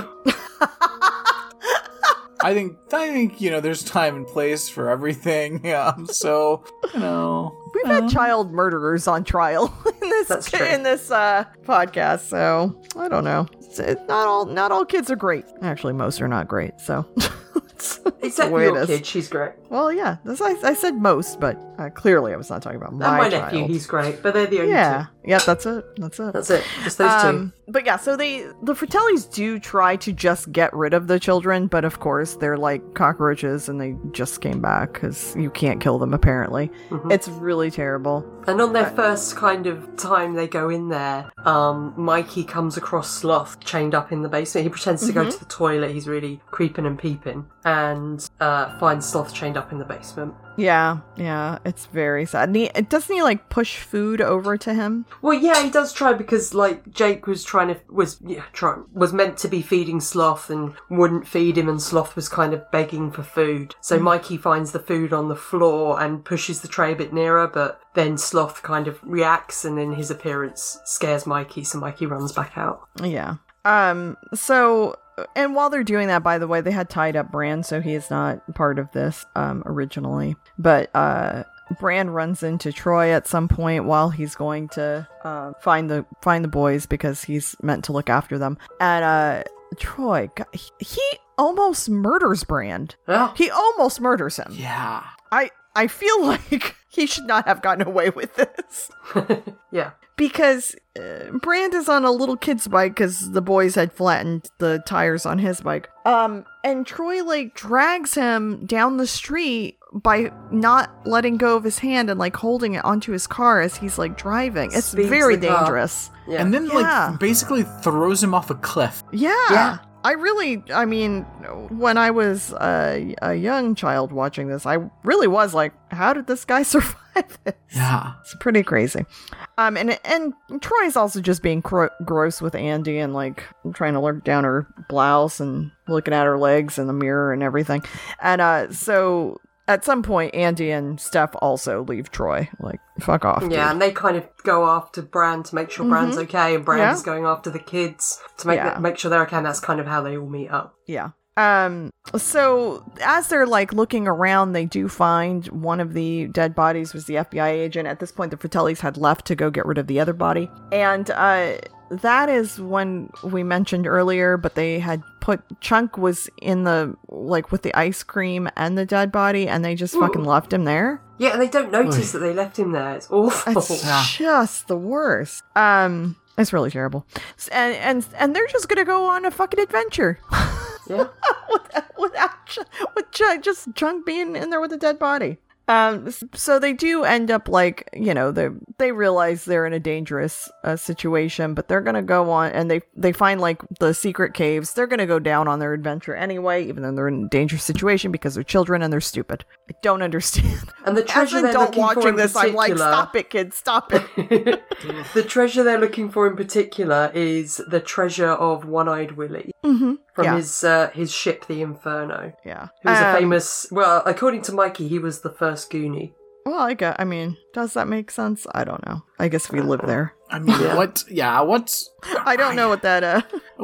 I think I think you know there's time and place for everything. Um, so you know, We've had child murderers on trial in this That's true. in this uh, podcast, so I don't know. It's, it's not all not all kids are great. Actually, most are not great. So. It's- it's the except way it kid, she's great. Well, yeah, I, I said most, but uh, clearly I was not talking about my, and my child. nephew, he's great. But they're the only yeah, two. Yeah, that's it. That's it. That's it. Just those two. Um, but yeah, so they the Fratellis do try to just get rid of the children, but of course they're like cockroaches and they just came back because you can't kill them. Apparently, Mm-hmm. it's really terrible. And on their first kind of time they go in there, um, Mikey comes across Sloth chained up in the basement. He pretends to go to the toilet. He's really creeping and peeping, and uh, finds Sloth chained up in the basement. Yeah, yeah, it's very sad. And he, doesn't he like push food over to him? Well, yeah, he does try because like Jake was trying to was yeah try, was meant to be feeding Sloth and wouldn't feed him, and Sloth was kind of begging for food. So Mikey finds the food on the floor and pushes the tray a bit nearer, but then Sloth kind of reacts, and then his appearance scares Mikey, so Mikey runs back out. Yeah. Um. So, and while they're doing that, by the way, they had tied up Brand, so he is not part of this um originally. But uh, Brand runs into Troy at some point while he's going to uh, find the find the boys because he's meant to look after them. And uh, Troy, he, almost murders Brand. Yeah. He almost murders him. yeah. I I feel like he should not have gotten away with this yeah. because uh, Brand is on a little kid's bike because the boys had flattened the tires on his bike. Um, and Troy like drags him down the street by not letting go of his hand and like holding it onto his car as he's like driving. It's Speeds very dangerous. Yeah. And then Yeah. like basically throws him off a cliff. Yeah. Yeah. I really, I mean, when I was a, a young child watching this, I really was like, how did this guy survive this? Yeah. It's pretty crazy. Um, and and Troy's also just being cro- gross with Andy and like trying to look down her blouse and looking at her legs in the mirror and everything. And uh, so at some point, Andy and Steph also leave Troy. Like, fuck off. Yeah, dude. and they kind of go after Brand to make sure Brand's okay, and Brand Mm-hmm. Yeah. is going after the kids to make Yeah. make sure they're okay. And that's kind of how they all meet up. Yeah. Um, so as they're like looking around, they do find one of the dead bodies was the FBI agent. At this point, the Fratellis had left to go get rid of the other body, and uh, that is when we mentioned earlier. But they had put Chunk was in the like with the ice cream and the dead body, and they just fucking left him there. Yeah, and they don't notice that they left him there. It's awful. It's Yeah. just the worst. Um, it's really terrible, and and and they're just gonna go on a fucking adventure. yeah. without, with, with just Chunk being in there with a dead body. Um, so they do end up like you know they they realize they're in a dangerous uh, situation, but they're gonna go on and they they find like the secret caves. They're gonna go down on their adventure anyway, even though they're in a dangerous situation because they're children and they're stupid. I don't understand. And the As treasure an they're adult looking for watching in this, I'm like, stop it, kids, stop it. the treasure they're looking for in particular is the treasure of One-Eyed Willie mm-hmm. from yeah, his uh, his ship, the Inferno. yeah. He was a Um, famous. Well, according to Mikey, he was the first Goonie. Well, I got. I mean, does that make sense? I don't know. I guess we live there. I mean, Yeah. what? Yeah, what's I don't know what that uh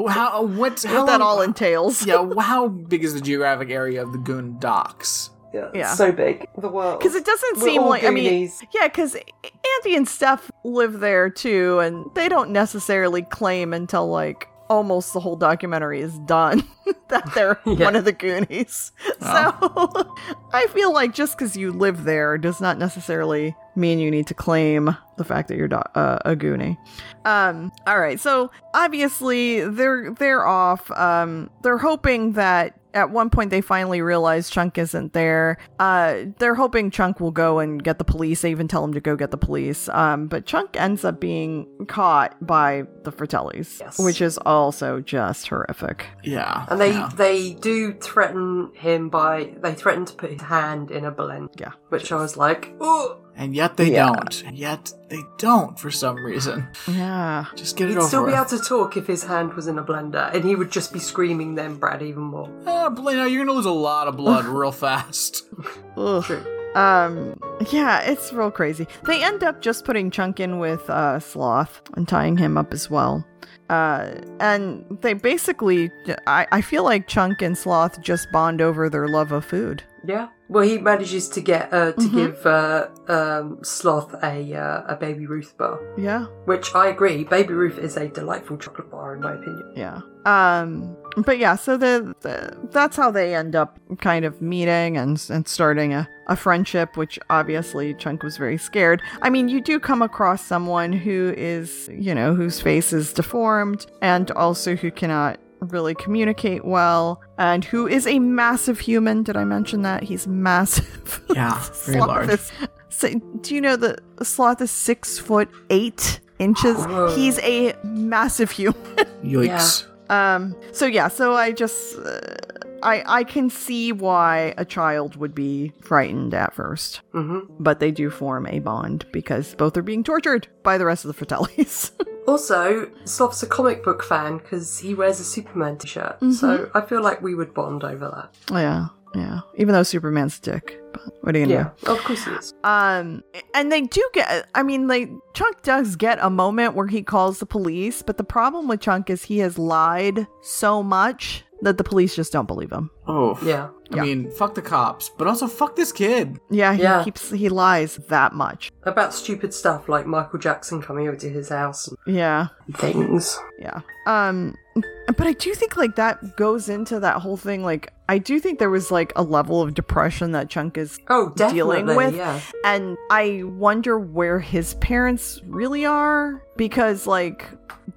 how what how what that all entails. Yeah, how big is the geographic area of the Goon Docks? Yeah, Yeah. so big. The world. Because it doesn't We're seem all like I mean, yeah, because Andy and Steph live there too, and they don't necessarily claim until like almost the whole documentary is done that they're Yeah. one of the Goonies. So I feel like just because you live there does not necessarily mean you need to claim the fact that you're do- uh, a Goonie. Um, all right, so obviously they're they're off. Um, they're hoping that at one point they finally realize Chunk isn't there. Uh, they're hoping Chunk will go and get the police. They even tell him to go get the police. Um, but Chunk ends up being caught by the Fratellis, Yes. which is also just horrific. Yeah, And they yeah. they do threaten him by they threaten to put his hand in a blender. Yeah. Which I was like, oh, and yet they Yeah. don't. And yet they don't for some reason. Yeah. Just get it he'd over still be with. able to talk if his hand was in a blender, and he would just be screaming then Brad even more. Uh, Blena, you're gonna lose a lot of blood real fast. Ugh. True. Um, yeah, it's real crazy. They end up just putting Chunk in with uh, Sloth and tying him up as well. Uh, and they basically, I, I feel like Chunk and Sloth just bond over their love of food. Yeah. Well, he manages to get uh, to Mhm. give uh, um, Sloth a uh, a Baby Ruth bar, Yeah, which I agree. Baby Ruth is a delightful chocolate bar, in my opinion. yeah. Um, but yeah, so the, the that's how they end up kind of meeting and and starting a, a friendship, which obviously Chunk was very scared. I mean, you do come across someone who is, you know, whose face is deformed and also who cannot really communicate well and who is a massive human. Did I mention that? He's massive. Yeah, very Sloth large. is- so, do you know that sloth is six foot eight inches? Whoa. He's a massive human. Yikes. Um. So yeah. So I just, uh, I I can see why a child would be frightened at first, hmm but they do form a bond because both are being tortured by the rest of the Fratellis. Also, Sloth's a comic book fan because he wears a Superman t-shirt, so I feel like we would bond over that. yeah. Yeah. Even though Superman's dick, but what are you gonna Yeah, of course he is. Um. And they do get. I mean, like Chunk does get a moment where he calls the police, but the problem with Chunk is he has lied so much that the police just don't believe him. Oh, Yeah. I Yeah. mean, fuck the cops, but also fuck this kid. Yeah. He Yeah. keeps. He lies that much. About stupid stuff like Michael Jackson coming over to his house Yeah. things. Yeah. Um but I do think like that goes into that whole thing like I do think there was like a level of depression that Chunk is Oh, definitely. dealing with Yeah. and I wonder where his parents really are because like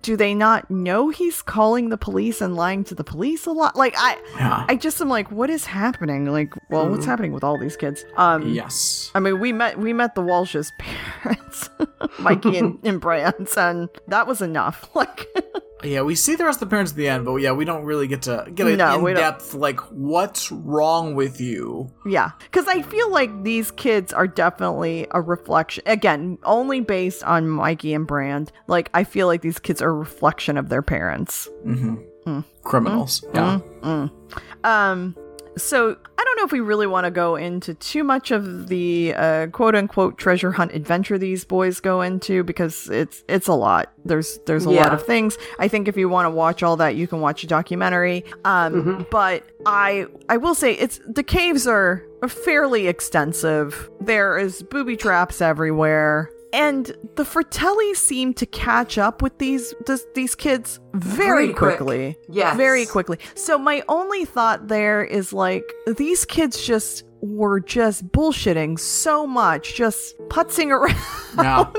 do they not know he's calling the police and lying to the police a lot? Like I Yeah. I just am like what is happening? Like well, what's happening with all these kids? Um yes. I mean, we met we met the Walsh's parents, Mikey and, and Brands, and that was enough. Like, Yeah, we see the rest of the parents at the end, but yeah, we don't really get to get an No, in depth like what's wrong with you. yeah, because I feel like these kids are definitely a reflection. Again, only based on Mikey and Brand. Like, I feel like these kids are a reflection of their parents. Mm-hmm. Mm. Criminals. Yeah. Mm, mm. Um. So I don't know if we really want to go into too much of the uh, quote unquote treasure hunt adventure these boys go into because it's it's a lot. There's there's a lot of things. I think if you want to watch all that, you can watch a documentary. Um, but I I will say it's the caves are fairly extensive. There is booby traps everywhere. And the Fratelli seem to catch up with these this, these kids very Pretty quick. quickly. Yes. Very quickly. So my only thought there is like these kids just were just bullshitting so much, just putzing around Yeah.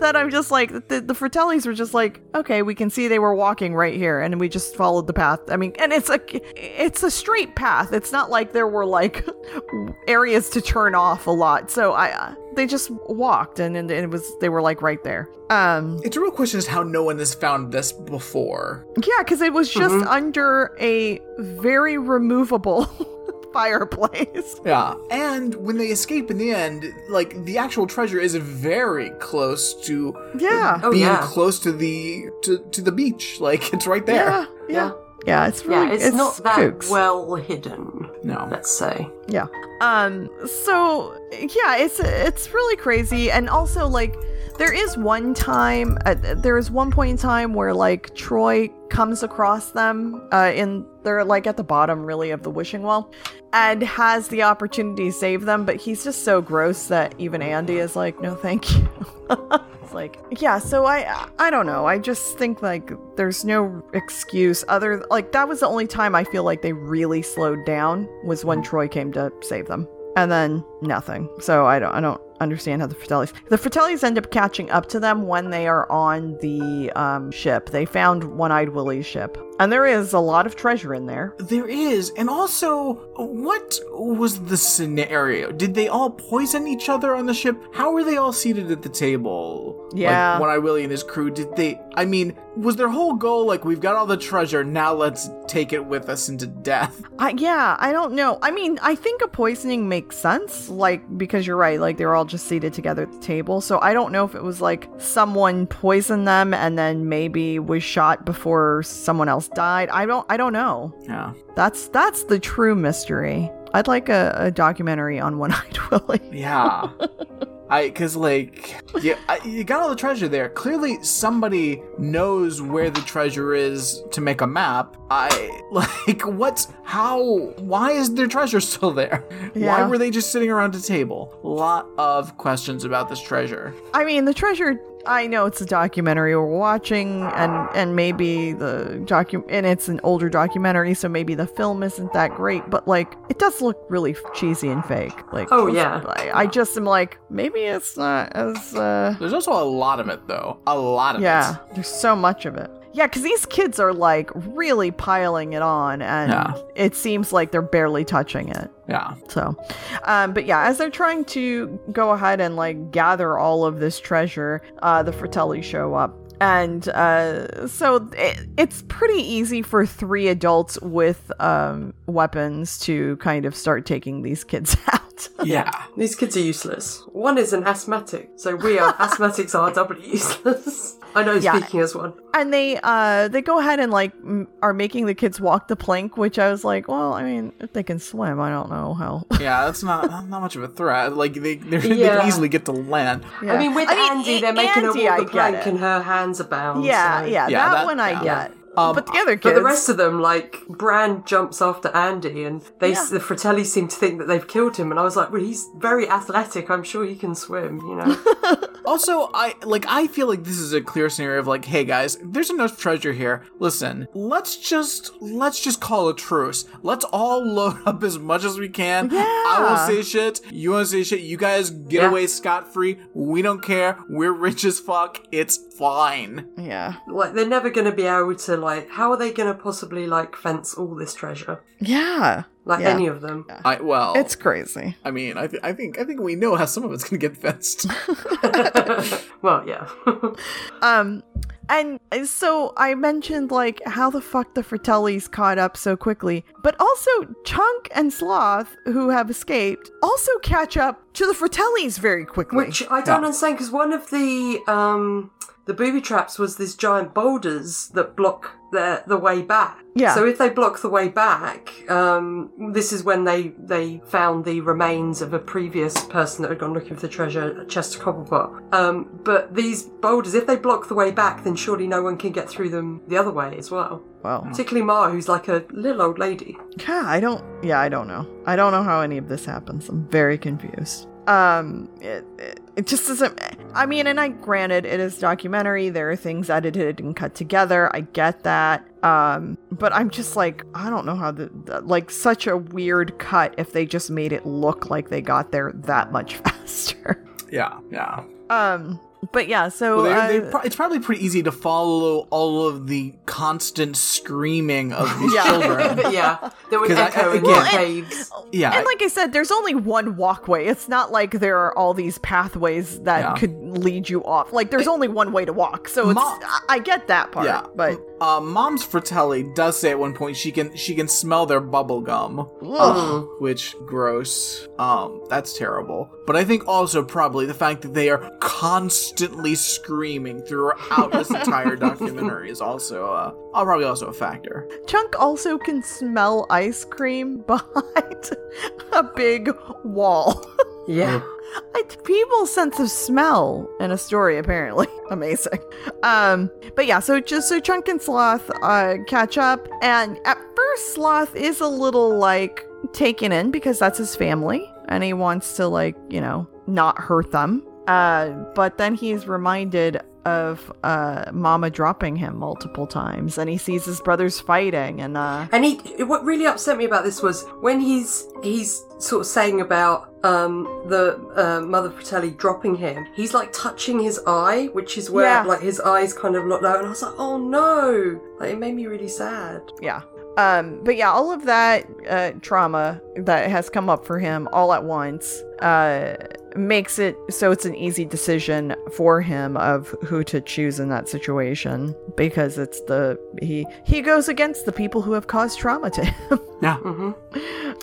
that I'm just like the, the Fratellis were just like, okay, we can see they were walking right here, and we just followed the path. I mean, and it's a it's a straight path. It's not like there were like areas to turn off a lot. So I uh, they just walked, and, and it was they were like right there. Um, It's a real question is how no one has found this before. yeah, because it was just Mm-hmm. under a very removable fireplace. Yeah. And when they escape in the end, like the actual treasure is very close to Yeah. Oh, being yeah. close to the to, to the beach. Like it's right there. Yeah, yeah, yeah. Yeah, it's really Yeah, really it's, not that kooks. well hidden, No. let's say. Yeah. Um. So yeah, it's it's really crazy, and also like there is one time, uh, there is one point in time where like Troy comes across them, uh, in they're like at the bottom really of the wishing well, and has the opportunity to save them, but he's just so gross that even Andy is like, no, thank you. Like yeah so i i don't know. I just think like there's no excuse other like that was the only time i feel like they really slowed down was when troy came to save them. And then nothing. So i don't i don't understand how the fratellis the fratellis end up catching up to them when they are on the um, ship. They found one-eyed willie's ship and there is a lot of treasure in there There is, and also, what was the scenario? Did they all poison each other on the ship? How were they all seated at the table? Yeah. like One Eye Willie and his crew. Did they? I mean, was their whole goal like we've got all the treasure now? Let's take it with us into death. I, yeah, I don't know. I mean, I think a poisoning makes sense, like because you're right, like they're all just seated together at the table. So I don't know if it was like someone poisoned them and then maybe was shot before someone else died. I don't. I don't know. Yeah. That's that's the true mystery. I'd like a, a documentary on One Eyed Willie. Yeah. I, cause like, yeah, I, you got all the treasure there. Clearly, somebody knows where the treasure is to make a map. I like, what's how? Why is their treasure still there? Why were they just sitting around a table? A lot of questions about this treasure. I mean, the treasure. I know it's a documentary we're watching, and and maybe the docu and it's an older documentary, so maybe the film isn't that great. But like, it does look really cheesy and fake. Like, Oh, yeah. I, I just am like, maybe it's not as. uh There's also a lot of it, though. A lot of Yeah, it. Yeah, there's so much of it. Yeah, because these kids are like really piling it on, and Yeah. it seems like they're barely touching it. Yeah. So, um, but yeah, as they're trying to go ahead and like gather all of this treasure, uh, the Fratelli show up. And uh, so it, it's pretty easy for three adults with um, weapons to kind of start taking these kids out. Yeah. These kids are useless. One is an asthmatic, so we are asthmatics are doubly useless. I know, Yeah. speaking as one. and they uh, they go ahead and like m- are making the kids walk the plank, which I was like, well, I mean, if they can swim, I don't know how. Yeah, that's not not much of a threat. Like they they're, they can easily get to land. I mean, with I mean, Andy, A- they're making Andy, her walk the plank it. and her hands are bound. Yeah, so- yeah, Yeah, that, that- one I yeah. get. Um, but the other kids, But the rest of them, like Brand, jumps after Andy, and they Yeah. the Fratelli seem to think that they've killed him. And I was like, well, he's very athletic. I'm sure he can swim. You know. Also, I like I feel like this is a clear scenario of like, hey guys, there's enough treasure here. Listen, let's just let's just call a truce. Let's all load up as much as we can. Yeah. I won't say shit. You won't say shit. You guys get Yeah. away scot free. We don't care. We're rich as fuck. It's fine. yeah, like they're never going to be able to like. How are they going to possibly like fence all this treasure? yeah, Like Yeah. any of them. I well, it's crazy. I mean, I, th- I think I think we know how some of it's gonna get fenced. well, yeah. Um, and so I mentioned like how the fuck the Fratellis caught up so quickly, but also Chunk and Sloth, who have escaped, also catch up to the Fratellis very quickly. Which I don't understand because one of the um the booby traps was this giant boulders that block the the way back. Yeah. So if they block the way back, um, this is when they they found the remains of a previous person that had gone looking for the treasure, a Chester Copperpot. Um, but these boulders, if they block the way back, then surely no one can get through them the other way as well. Well, Particularly Ma, who's like a little old lady. yeah, I don't. Yeah, I don't know. I don't know how any of this happens. I'm very confused. Um, it, it, it just doesn't. I mean, and I granted it is documentary. There are things edited and cut together. I get that. Um, but I'm just like, I don't know how the, the like such a weird cut if they just made it look like they got there that much faster. Yeah, yeah. um, but yeah, so Well, they, uh, they pro- it's probably pretty easy to follow all of the constant screaming of these Yeah. children. yeah, 'Cause I- echo in again- the caves. Yeah, And like I said, there's only one walkway. It's not like there are all these pathways that Yeah. could lead you off. Like there's only one way to walk. So it's Ma- I- I get that part. yeah. But uh, Mom's Fratelli does say at one point she can she can smell their bubble gum. ugh, which gross um that's terrible but i think also probably the fact that they are constantly screaming throughout this entire documentary is also uh, uh probably also a factor Chunk also can smell ice cream behind a big wall. Yeah. People's sense of smell in a story, apparently. Amazing. Um, but yeah, so just so Chunk and Sloth uh catch up, and at first Sloth is a little like taken in because that's his family, and he wants to like, you know, not hurt them. Uh, but then he's reminded of uh Mama dropping him multiple times, and he sees his brothers fighting, and uh And he, what really upset me about this was when he's he's sort of saying about um, the uh, Mother Fratelli dropping him. He's like touching his eye, which is where Yeah. like his eyes kind of looked out, and I was like, oh no! Like it made me really sad. yeah um but yeah all of that uh trauma that has come up for him all at once uh makes it so it's an easy decision for him of who to choose in that situation because it's the he he goes against the people who have caused trauma to him yeah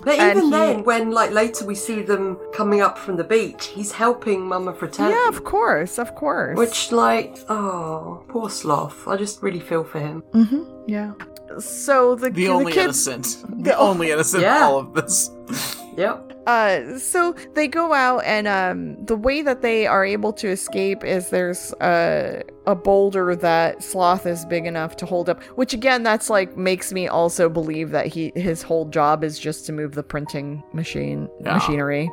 But And even he- then, when like later we see them coming up from the beach, he's helping Mama Fratelli. yeah of course of course Which like, oh, poor sloth. I just really feel for him. Mm-hmm. yeah so the, the only kids innocent the only innocent in Yeah. all of this Yep. Uh, so they go out, and um, the way that they are able to escape is there's a a boulder that Sloth is big enough to hold up. Which again, that's like makes me also believe that he his whole job is just to move the printing machine Yeah. machinery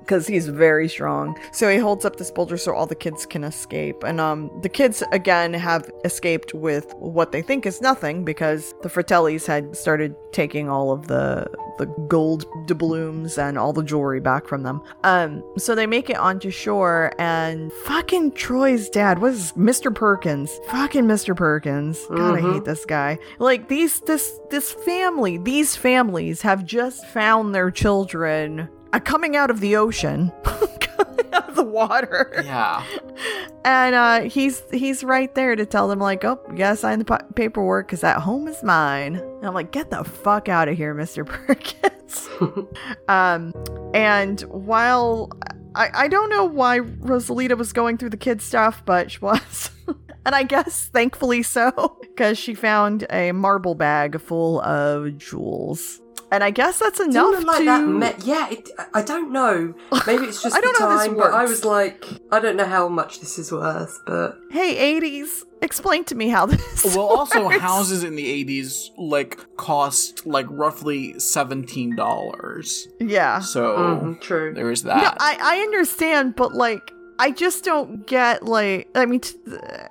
because he's very strong. So he holds up this boulder so all the kids can escape, and um, the kids again have escaped with what they think is nothing because the Fratellis had started taking all of the the gold doubloons and all the jewelry back from them. Um, so they make it onto shore, and fucking Troy's dad was Mr. Perkins. Fucking Mr. Perkins. God, I hate this guy. Like these, this, this family, these families have just found their children uh, coming out of the ocean. coming out of the water. Yeah. And uh he's he's right there to tell them like oh you gotta sign the pa- paperwork because that home is mine. And i'm like get the fuck out of here mr perkins. Um and while i i don't know why rosalita was going through the kid stuff but she was. And i guess thankfully so because she found a marble bag full of jewels and i guess that's Didn't enough look like to that. Me- yeah, it, I don't know. Maybe it's just I don't the know how this time, but I was like, I don't know how much this is worth, but hey 80s explain to me how this well also houses in the 80s like cost like roughly $17 yeah so mhm, true. there is No, that I, I understand, but like, I just don't get like. I mean, t-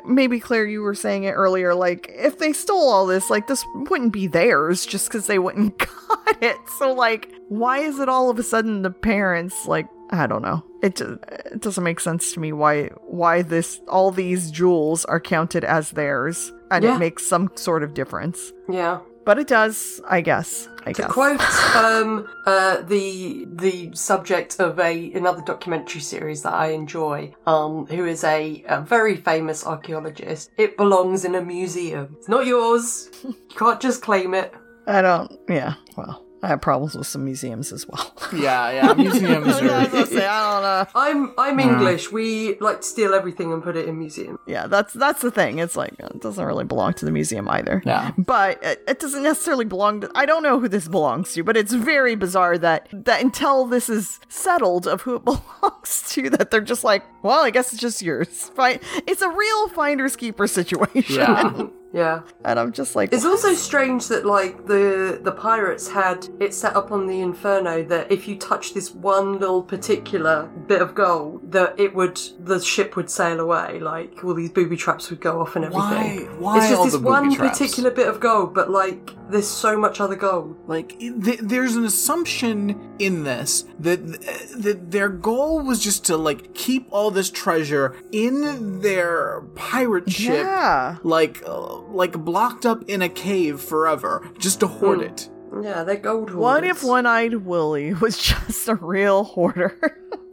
maybe Claire, you were saying it earlier. Like, if they stole all this, like, this wouldn't be theirs just because they wouldn't got it. So, like, why is it all of a sudden the parents? Like, I don't know. It ju- it doesn't make sense to me why why this all these jewels are counted as theirs, and Yeah. it makes some sort of difference. Yeah. But it does, I guess. I To guess. quote um, uh, the the subject of a another documentary series that I enjoy, um, who is a, a very famous archaeologist, it belongs in a museum. It's not yours. You can't just claim it. I don't. Yeah. Well, I have problems with some museums as well. Yeah, yeah. Museums I was are. gonna say, I don't know. I'm I'm English. We like to steal everything and put it in museum. Yeah, that's that's the thing. It's like it doesn't really belong to the museum either. Yeah. but it, it doesn't necessarily belong to. I don't know who this belongs to, but it's very bizarre that that until this is settled of who it belongs to, that they're just like, well, I guess it's just yours. Fine, it's a real finders keeper situation. Yeah. Yeah. and I'm just like, It's also strange that like the the pirates had it set up on the Inferno that if you touch this one little particular bit of gold, that it would the ship would sail away. Like all these booby traps would go off and everything. Why? Why it's just all this the one traps? particular bit of gold, but like there's so much other gold. Like th- there's an assumption in this that that their goal was just to like keep all this treasure in their pirate ship, yeah. like uh, like blocked up in a cave forever, just to hoard Hmm. it. Yeah, they're gold hoarders. What if One-Eyed Willie was just a real hoarder?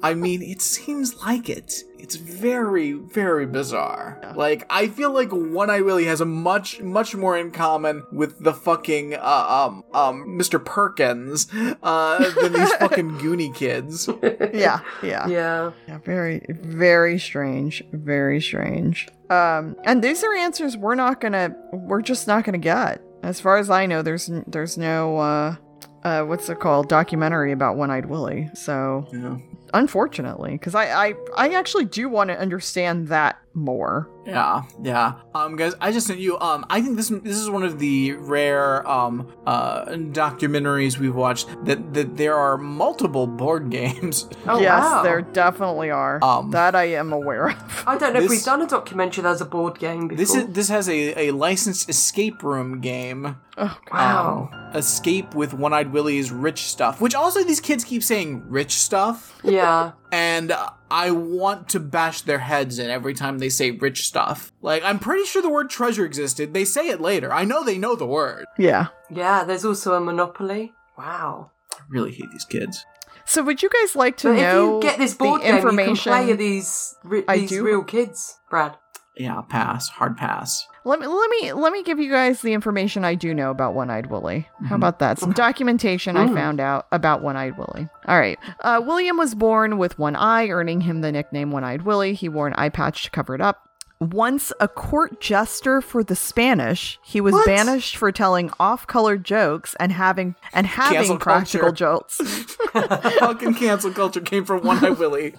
I mean, it seems like it. It's very, very bizarre. Like, I feel like One Eye Willie has a much, much more in common with the fucking, uh, um, um, Mr. Perkins, uh, than these fucking Goonie kids. yeah, yeah. Yeah. Yeah, very, very strange. Very strange. Um, and these are answers we're not gonna, we're just not gonna get. As far as I know, there's there's no, uh, uh, what's it called, documentary about One-Eyed Willie. So, Yeah. Unfortunately, because I, I, I actually do want to understand that more. Yeah, yeah. Um, guys, I just sent you. Um, I think this this is one of the rare um uh documentaries we've watched that that there are multiple board games. Oh, yes, wow. there definitely are. Um, that I am aware of. I don't know if we've done a documentary that's a board game before. This is this has a a licensed escape room game. Oh, wow. Um, escape with One Eyed Willie's rich stuff, which also these kids keep saying rich stuff, yeah. and uh, I want to bash their heads in every time they say rich stuff. Like, I'm pretty sure the word treasure existed. They say it later. I know they know the word. Yeah. Yeah, there's also a Monopoly. Wow. I really hate these kids. So, would you guys like to But if know you get this board the game, you can information? play these, re- I these do- real kids, Brad. Yeah, pass. Hard pass. Let me let me let me give you guys the information I do know about One-Eyed Willie. How Mhm. about that? Some documentation I Mm. found out about One-Eyed Willie. All right. Uh, William was born with one eye, earning him the nickname One-Eyed Willie. He wore an eye patch to cover it up. Once a court jester for the Spanish, he was What? banished for telling off-color jokes and having and having Cancel practical jokes. Fucking cancel culture came from One Eyed Willie.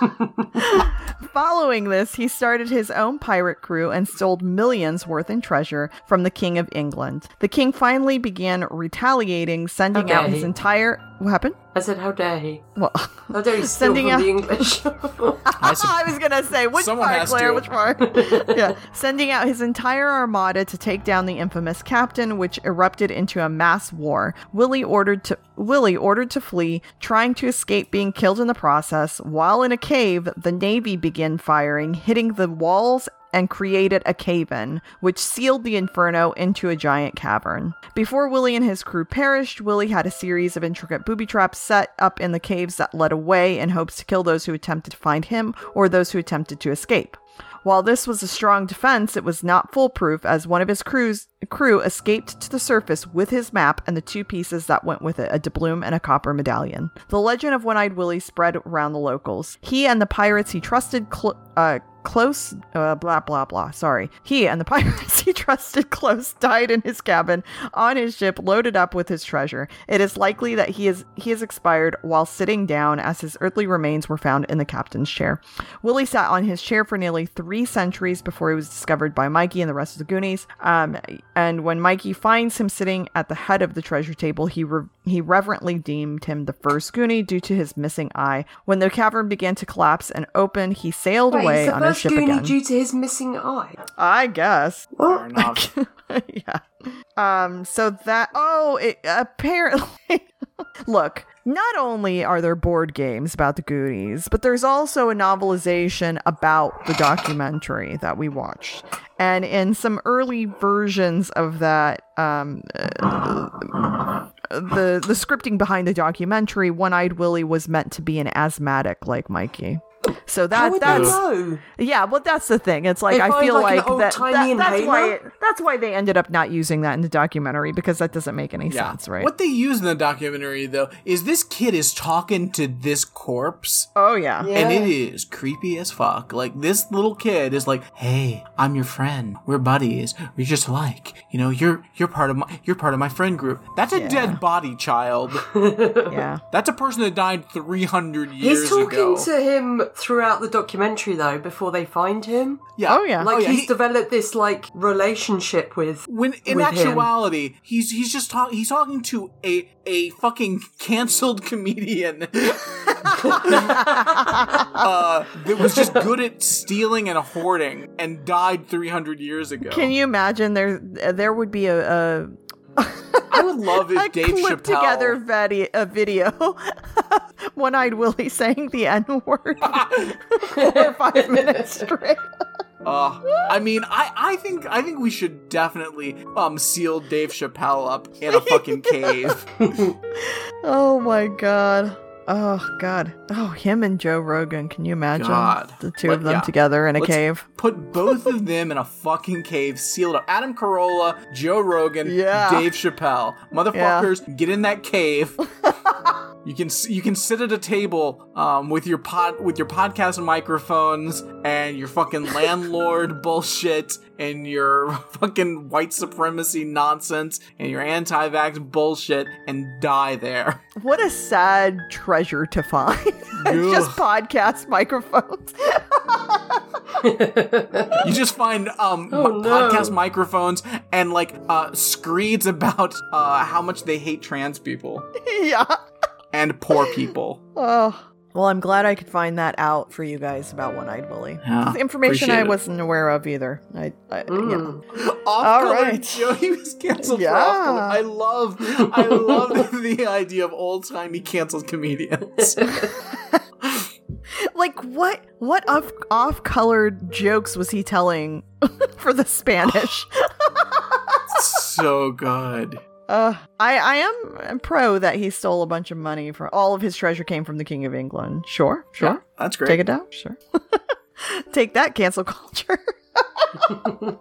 Following this, he started his own pirate crew and stole millions worth in treasure from the King of England. The king finally began retaliating, sending out Okay. his entire. What happened? I said, how dare he? Well, How dare he steal Sending from out- the English? I sup- I was gonna say which Someone part, Claire? to. Which part? yeah, sending out his entire armada to take down the infamous captain, which erupted into a mass war. Willie ordered to Willie ordered to flee, trying to escape being killed in the process. While in a cave, the navy began firing, hitting the walls and created a cave in, which sealed the inferno into a giant cavern. Before Willie and his crew perished, Willie had a series of intricate booby traps set up in the caves that led away in hopes to kill those who attempted to find him or those who attempted to escape. While this was a strong defense, it was not foolproof as one of his crews, crew escaped to the surface with his map and the two pieces that went with it, a doubloon and a copper medallion. The legend of One-Eyed Willie spread around the locals. He and the pirates he trusted cl- uh, close uh, blah blah blah sorry. He and the pirates he trusted close died in his cabin on his ship loaded up with his treasure. It is likely that he is he is expired while sitting down as his earthly remains were found in the captain's chair. Willie sat on his chair for nearly three centuries before he was discovered by mikey and the rest of the goonies. Um, and when mikey finds him sitting at the head of the treasure table he re- he reverently deemed him the first goonie due to his missing eye when the cavern began to collapse and open he sailed Wait, away he's on his ship Goonie again due to his missing eye. I guess. Fair enough. yeah. Um. So that. Oh, it apparently. Look. Not only are there board games about the Goonies, but there's also a novelization about the documentary that we watched. And in some early versions of that, um, uh, the the scripting behind the documentary, One Eyed Willie was meant to be an asthmatic like Mikey. So How that would they that's know? yeah, but that's the thing. It's like They I find, feel like, like, that, that- that's why inhaler? that's why they ended up not using that in the documentary because that doesn't make any Yeah. sense, right? What they use in the documentary though is this kid is talking to this corpse oh yeah. and it is creepy as fuck. Like this little kid is like, "Hey, I'm your friend. We're buddies. We're just like You know, you're you're part of my you're part of my friend group." That's a Yeah. dead body, child. Yeah. That's a person that died 300 years ago. He's talking ago. to him throughout the documentary, though, before they find him. yeah. Oh, yeah. Like Oh, yeah, he's he- developed this like relationship with. when in with him. actuality, he's he's just talking. He's talking to a a fucking canceled comedian uh, that was just good at stealing and hoarding and died 300 years ago. Can you imagine there there would be a, a I would love if a Dave clip Chappelle. together vid- a video, one eyed Willie saying the N word for five minutes straight. Uh, I mean, I, I think I think we should definitely um seal Dave Chappelle up in a fucking cave. Oh my god. Oh god. Oh, him and Joe Rogan. Can you imagine God. the two Let- of them yeah. together in a Let's cave? Put both of them in a fucking cave, sealed up. Adam Carolla, Joe Rogan, Yeah. Dave Chappelle, motherfuckers, get in that cave. You can you can sit at a table um, with your pod with your podcast microphones and your fucking landlord bullshit and your fucking white supremacy nonsense and your anti-vax bullshit and die there. What a sad treasure to find. Just podcast microphones. You just find um Oh, no. podcast microphones and like uh screeds about uh how much they hate trans people yeah. And poor people. Oh. Well, I'm glad I could find that out for you guys about One Eyed Willie. Yeah, information I wasn't aware of either. I, I Mm. yeah. Off All. Joey was canceled Yeah. for. I love I love the idea of old timey canceled comedians. Like what? What off off colored jokes was he telling for the Spanish? so good. Uh, I I am pro that he stole a bunch of money from all of his treasure came from the King of England. Sure, sure. Yeah, that's great. Take it down. Sure. Take that, cancel culture.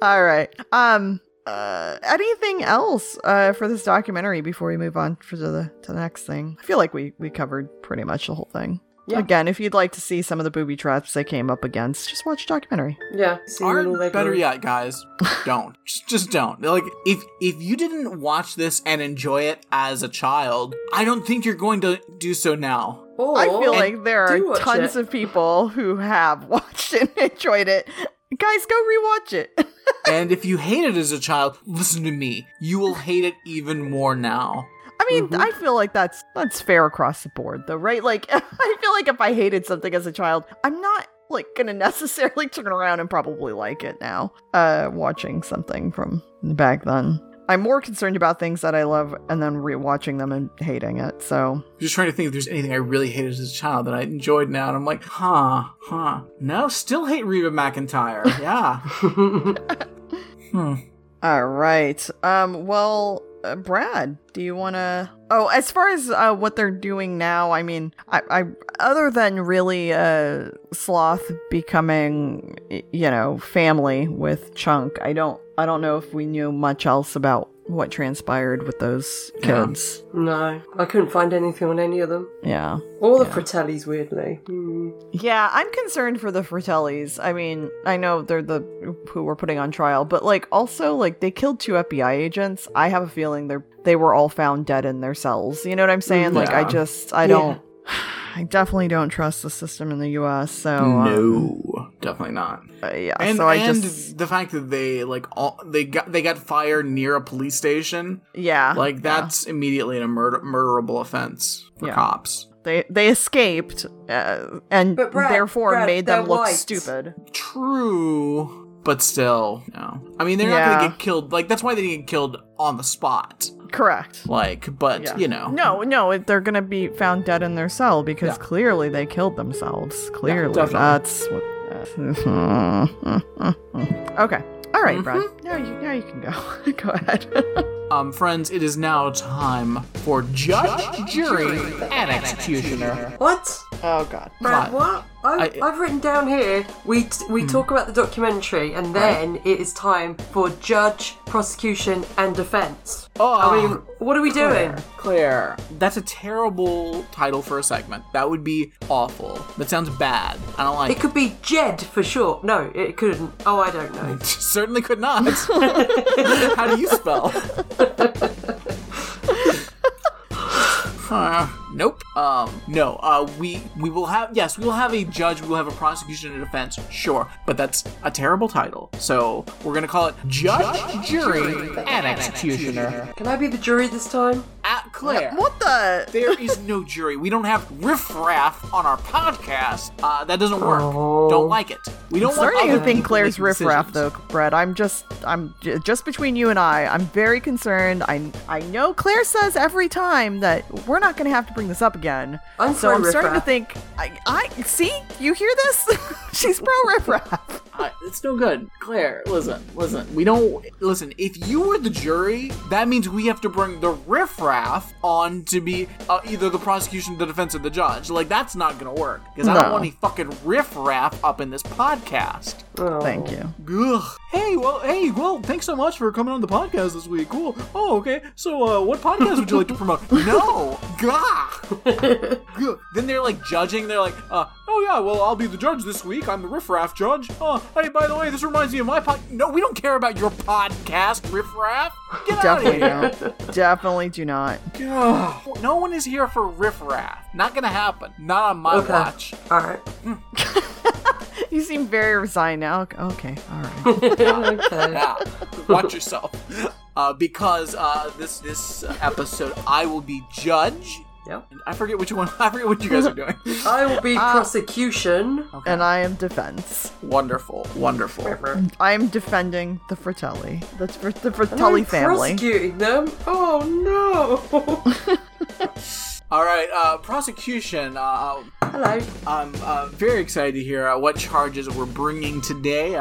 all right. Um. Uh, anything else uh, for this documentary before we move on for the to the next thing? I feel like we we covered pretty much the whole thing. Yeah. Again, if you'd like to see some of the booby traps they came up against, just watch the documentary. Yeah. see Or all their better glory. yet, guys, don't. just, just don't. Like if if you didn't watch this and enjoy it as a child, I don't think you're going to do so now. Or, I feel like there are tons it. of people who have watched and enjoyed it. Guys, go rewatch it. and if you hate it as a child, listen to me. You will hate it even more now. I mean, Mhm. I feel like that's that's fair across the board, though, right? Like, I feel like if I hated something as a child, I'm not like gonna necessarily turn around and probably like it now. Uh, watching something from back then, I'm more concerned about things that I love and then rewatching them and hating it. So, I'm just trying to think if there's anything I really hated as a child that I enjoyed now, and I'm like, huh, huh. No, still hate Reba McEntire. Yeah. hmm. all right. Um. Well, uh, Brad, do you want to? Oh, as far as uh, what they're doing now, I mean, I, I other than really uh sloth becoming, you know, family with Chunk, I don't, I don't know if we knew much else about what transpired with those Yeah. kids. no, I couldn't find anything on any of them. Yeah. All the Yeah. Fratellis, weirdly. Hmm. Yeah, I'm concerned for the Fratellis. I mean, I know they're the who we're putting on trial, but like also like they killed two FBI agents. I have a feeling they're they were all found dead in their cells. You know what I'm saying? Like I just I don't I definitely don't trust the system in the US. So um, No, definitely not. uh, yeah, And so I and just the fact that they like all they got they got fired near a police station, yeah. like that's immediately a murder murderable offense for Yeah. cops. they they escaped uh, and Brad- therefore Brad, made them look white. stupid. True, but still, no. I mean, they're not gonna get killed. Like that's why they didn't get killed on the spot. Correct. Like, but Yeah. you know, No, no, they're gonna be found dead in their cell because Yeah. clearly they killed themselves. Clearly, definitely. that's what. okay. All right, Brad. Now you now you can go. go ahead. Um, friends, it is now time for judge, jury, and executioner. What? oh God. Brad, what? I've, I- I've written down here we t- we hmm. talk about the documentary and then it is time for judge, prosecution, and defense. Oh, I mean, what are we doing? Claire, that's a terrible title for a segment. That would be awful. That sounds bad. I don't like It could be Jed for short. No, it couldn't. Oh, I don't know. Certainly could not. How do you spell? Uh, nope. Um, no. Uh, we we will have yes, we will have a judge. We will have a prosecution and a defense. Sure, but that's a terrible title. So we're gonna call it judge, jury, and executioner. Can I be the jury this time? At Claire. What the? There is no jury. We don't have riffraff on our podcast. Uh, that doesn't work. Oh. Don't like it. We don't want Starting other to think Claire's riffraff, decisions. though, Brett. I'm just, I'm j- just between you and I. I'm very concerned. I, I know Claire says every time that we're not going to have to bring this up again. I'm so I'm starting to think. I, I see. You hear this? She's pro riffraff. Uh, it's no good. Claire, listen, listen. We don't listen. If you were the jury, that means we have to bring the riffraff on to be uh, either the prosecution, the defense, or the judge. Like that's not gonna work because I don't want any fucking riffraff up in this podcast. Oh. Thank you. Ugh. Hey, well, hey, well, thanks so much for coming on the podcast this week. Cool. Oh, okay. So, uh, what podcast would you like to promote? no. Gah. Gah. Then they're like judging. They're like, uh, oh yeah, well, I'll be the judge this week. I'm the riffraff judge. Oh, hey, by the way, this reminds me of my pod. No, we don't care about your podcast, riffraff. Get out of Definitely here. don't. Definitely do not. No one is here for riffraff. Not gonna happen. Not on my Okay. watch. All right. You seem very resigned now. Okay. All right. okay. Yeah, watch yourself. Uh, because uh, this this episode, I will be judge. Yep. And I forget which one. I forget what you guys are doing. I will be Ah. prosecution. and I am defense. wonderful, wonderful. I am defending the Fratelli. That's for the Fratelli I'm family. Prosecuting them. Oh no. All right, uh, prosecution. Uh, Hello. I'm uh, very excited to hear uh, what charges we're bringing today.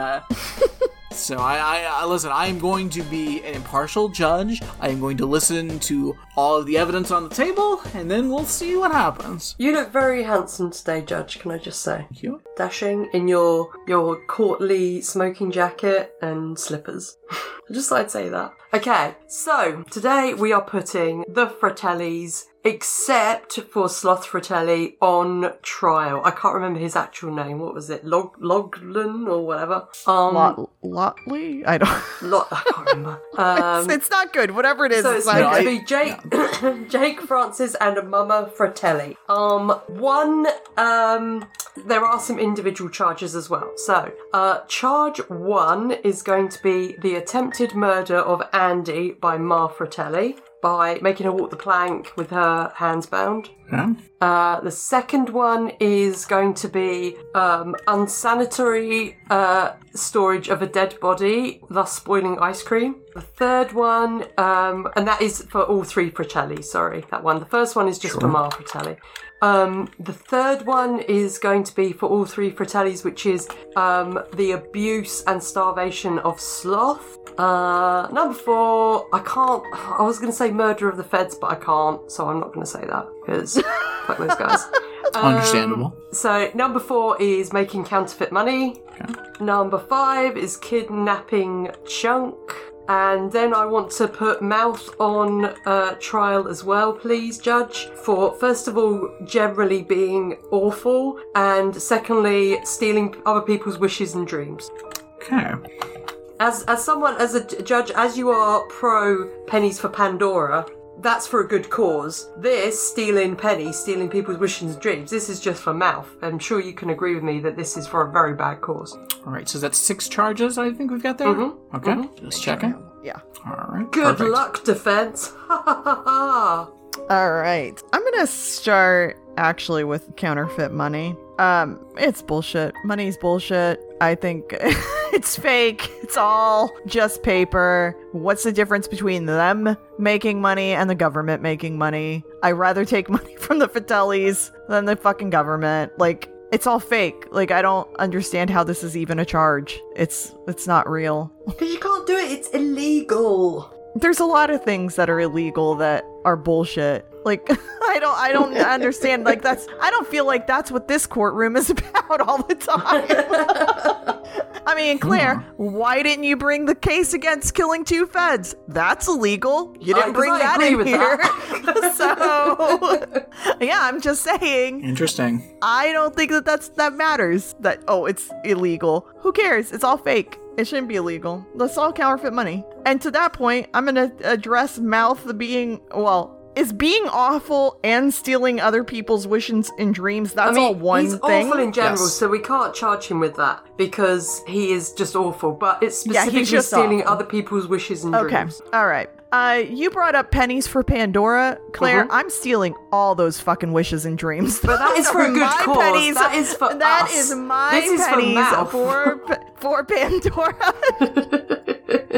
So I, I, I listen. I am going to be an impartial judge. I am going to listen to all of the evidence on the table, and then we'll see what happens. You look very handsome today, Judge. Can I just say? Thank you. Dashing in your your courtly smoking jacket and slippers. I just thought I'd say that. Okay, so today we are putting the Fratellis, except for Sloth Fratelli, on trial. I can't remember his actual name. What was it? Log Loglan or whatever. Um, Lot Lotley? I don't. Lo- I can't remember. Um, it's not good. Whatever it is, So it's it's going to be Jake, Jake Francis and Mama Fratelli. Um, one, um, there are some individual charges as well. So, uh, charge one is going to be the attempted murder of Andy by Ma Fratelli by making her walk the plank with her hands bound. Okay. Uh, the second one is going to be um, unsanitary uh, storage of a dead body, thus spoiling ice cream. The third one, um, and that is for all three Fratelli, sorry, that one. The first one is just for Ma Fratelli. Um, the third one is going to be for all three Fratellis, which is um, the abuse and starvation of Sloth. Uh, number four, I can't. I was going to say murder of the feds, but I can't, so I'm not going to say that because fuck those guys. Um, Understandable. So number four is making counterfeit money. Number five is kidnapping Chunk. And then I want to put Mouth on uh, trial as well, please, Judge, for first of all, generally being awful, and secondly, stealing other people's wishes and dreams. Okay. As as someone as a judge, as you are pro pennies for Pandora, that's for a good cause. This stealing pennies, stealing people's wishes and dreams, this is just for mouth. I'm sure you can agree with me that this is for a very bad cause. All right. So that's six charges. I think we've got there. Mm-hmm. Okay. Mm-hmm. Just checking. Yeah. All right. Good perfect. luck, defense. Ha ha ha ha. All right. I'm going to start actually with counterfeit money. Um, it's bullshit. Money's bullshit. I think it's fake. It's all just paper. What's the difference between them making money and the government making money? I rather take money from the Fratellis than the fucking government. Like It's all fake. Like I don't understand how this is even a charge. It's it's not real. Because you can't do it. It's illegal. There's a lot of things that are illegal that are bullshit. Like I don't I don't understand like that's I don't feel like that's what this courtroom is about all the time. I mean, Claire, why didn't you bring the case against killing two feds? That's illegal. You Uh, didn't 'cause bring I that in here. so, yeah, I'm just saying. Interesting. I don't think that that's that matters. That oh, it's illegal. Who cares? It's all fake. It shouldn't be illegal. That's all counterfeit money. And to that point, I'm gonna address mouth being well. Is being awful and stealing other people's wishes and dreams? That's I mean, all one he's thing. awful in general, Yes. so we can't charge him with that because he is just awful. But it's Yeah, specifically just stealing awful. other people's wishes and Okay. dreams. Okay all right. Uh, you brought up pennies for Pandora, Claire. Mhm. I'm stealing all those fucking wishes and dreams. But that is for a good cause. Pennies. That is for That us. is my This is for pennies for for Pandora.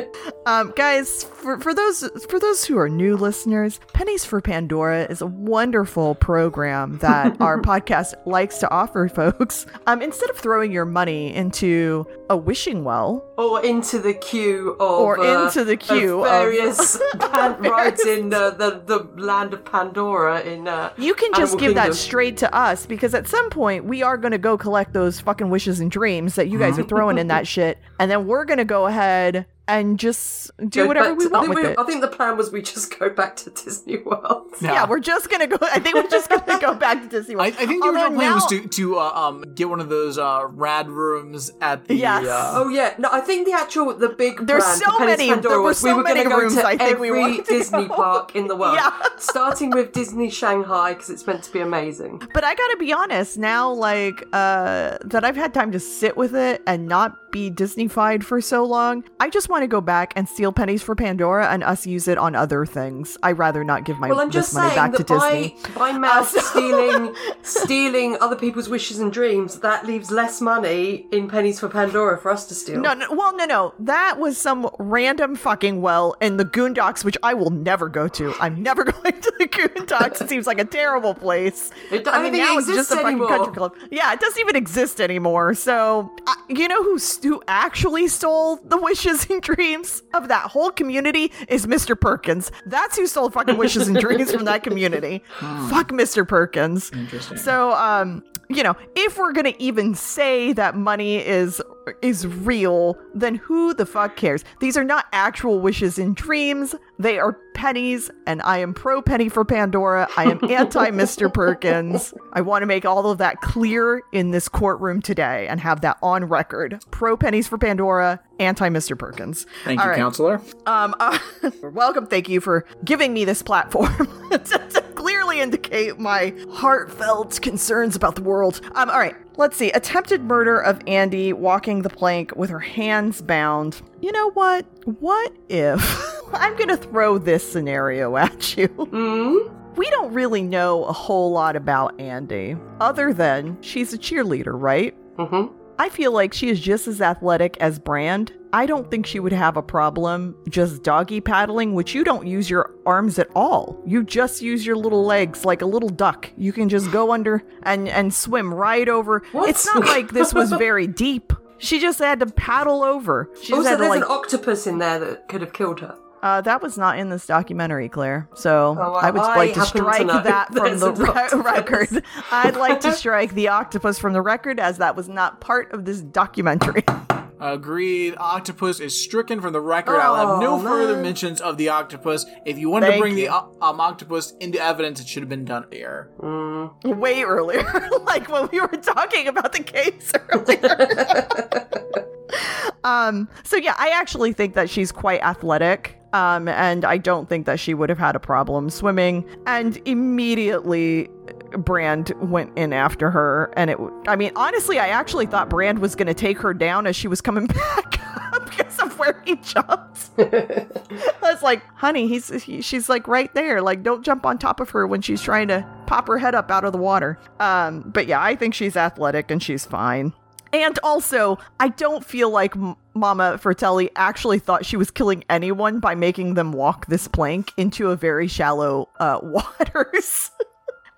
um, guys, for, for those for those who are new listeners, Pennies for Pandora is a wonderful program that our podcast likes to offer folks. Um, instead of throwing your money into a wishing well, Or into the queue of Or uh, into the queue of of- various pan- rides in uh, the the land of Pandora in uh, You can just Animal give that straight to us because at some point we are going to go collect those fucking wishes and dreams that you guys are throwing in that shit, and then we're going to go ahead and just do Go whatever back we to- I want think with we- it. I think the plan was we just go back to Disney World. Yeah, we're just gonna go. I think we're just gonna go back to Disney World. I think the original plan was to to uh, um get one of those uh, rad rooms at the. Yes. Uh, Oh yeah, no, I think the actual the big There's plan so for Penny's many- Pandora there were was we were many going to go rooms to I think we every wanted to Disney go. park in the world, Yeah. starting with Disney Shanghai because it's meant to be amazing. But I gotta be honest now, like uh, that I've had time to sit with it and not be Disneyfied for so long. I just want to go back and steal pennies for Pandora and us use it on other things. I'd rather not give my Well, I'm just money back to that Disney. by by Mouse so- stealing stealing other people's wishes and dreams, that leaves less money in pennies for Pandora for us to steal. No, no, well, no, no. That was some random fucking well in the Goondocks, which I will never go to. I'm never going to the Goondocks. It seems like a terrible place. It- I don't think it exists anymore. country club. Yeah, it doesn't even exist anymore. So, uh, you know who who actually stole the wishes and dreams of that whole community is Mr. Perkins. That's who stole fucking wishes and dreams from that community. Fuck Mr. Perkins. Interesting. So, um, you know, if we're gonna even say that money is is real, then who the fuck cares? These are not actual wishes and dreams. They are pennies, and I am pro penny for Pandora. I am anti Mr. Perkins. I want to make all of that clear in this courtroom today and have that on record. Pro pennies for Pandora, anti Mr. Perkins. Thank All you, right. counselor. Um, uh, welcome. Thank you for giving me this platform to, to clearly indicate my heartfelt concerns about the world. Um, all right. Let's see. Attempted murder of Andy walking the plank with her hands bound. You know what? What if I'm going to throw this scenario at you? Mm? We don't really know a whole lot about Andy, other than she's a cheerleader, right? Mm-hmm. I feel like she is just as athletic as Brand. I don't think she would have a problem just doggy paddling, which you don't use your arms at all. You just use your little legs like a little duck. You can just go under and and swim right over. What? It's not like this was very deep. She just had to paddle over. She oh, Also, to there's like an octopus in there that could have killed her. Uh, that was not in this documentary, Claire. So Oh, well, I would I like to happen to strike that from the re- record. I'd like to strike the octopus from the record as that was not part of this documentary. Agreed. Octopus is stricken from the record. I'll have no Oh, further mentions of the octopus. If you wanted to bring the you. o- um, octopus into evidence, it should have been done here. Way earlier, like when we were talking about the case earlier. um. So yeah, I actually think that she's quite athletic. Um, and I don't think that she would have had a problem swimming. And immediately, Brand went in after her. And it, I mean, honestly, I actually thought Brand was going to take her down as she was coming back up because of where he jumped. I was like, honey, he's he, she's like right there. Like, don't jump on top of her when she's trying to pop her head up out of the water. Um, but yeah, I think she's athletic and she's fine. And also, I don't feel like M- Mama Fratelli actually thought she was killing anyone by making them walk this plank into a very shallow uh, waters.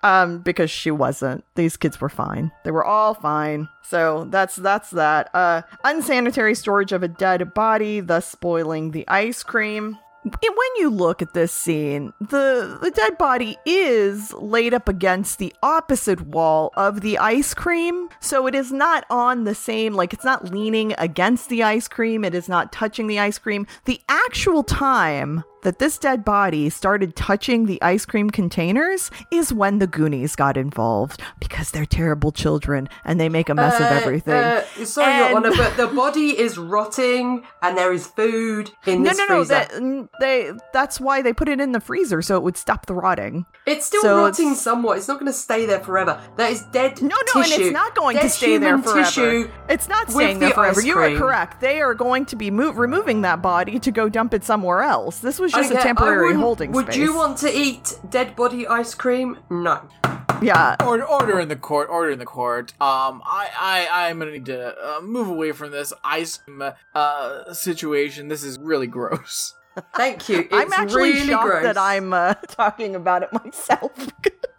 Um, because she wasn't. These kids were fine. They were all fine. So that's that's that. Uh, unsanitary storage of a dead body, thus spoiling the ice cream. When you look at this scene, the the dead body is laid up against the opposite wall of the ice cream. So it is not on the same like it's not leaning against the ice cream, it is not touching the ice cream. The actual time that this dead body started touching the ice cream containers is when the Goonies got involved because they're terrible children and they make a mess of Uh, everything. uh, sorry, Your And- Honor, but the body is rotting and there is food in no, this no, no. freezer. That, mm, they that's why they put it in the freezer so it would stop the rotting. It's still So rotting it's- somewhat. It's not going to stay there forever. That is dead No, no, tissue. and it's not going dead to stay there forever. Tissue. It's not with staying there the forever. You are correct. They are going to be mo- removing that body to go dump it somewhere else. This was just Okay, a I temporary wouldn't- holding Would space. Would you want to eat dead body ice cream? No. Yeah. Order, order in the court. Order in the court. Um, I, I, I'm gonna need to uh, move away from this ice cream uh situation. This is really gross. Thank you. It's I'm actually really shocked gross. that I'm uh, talking about it myself.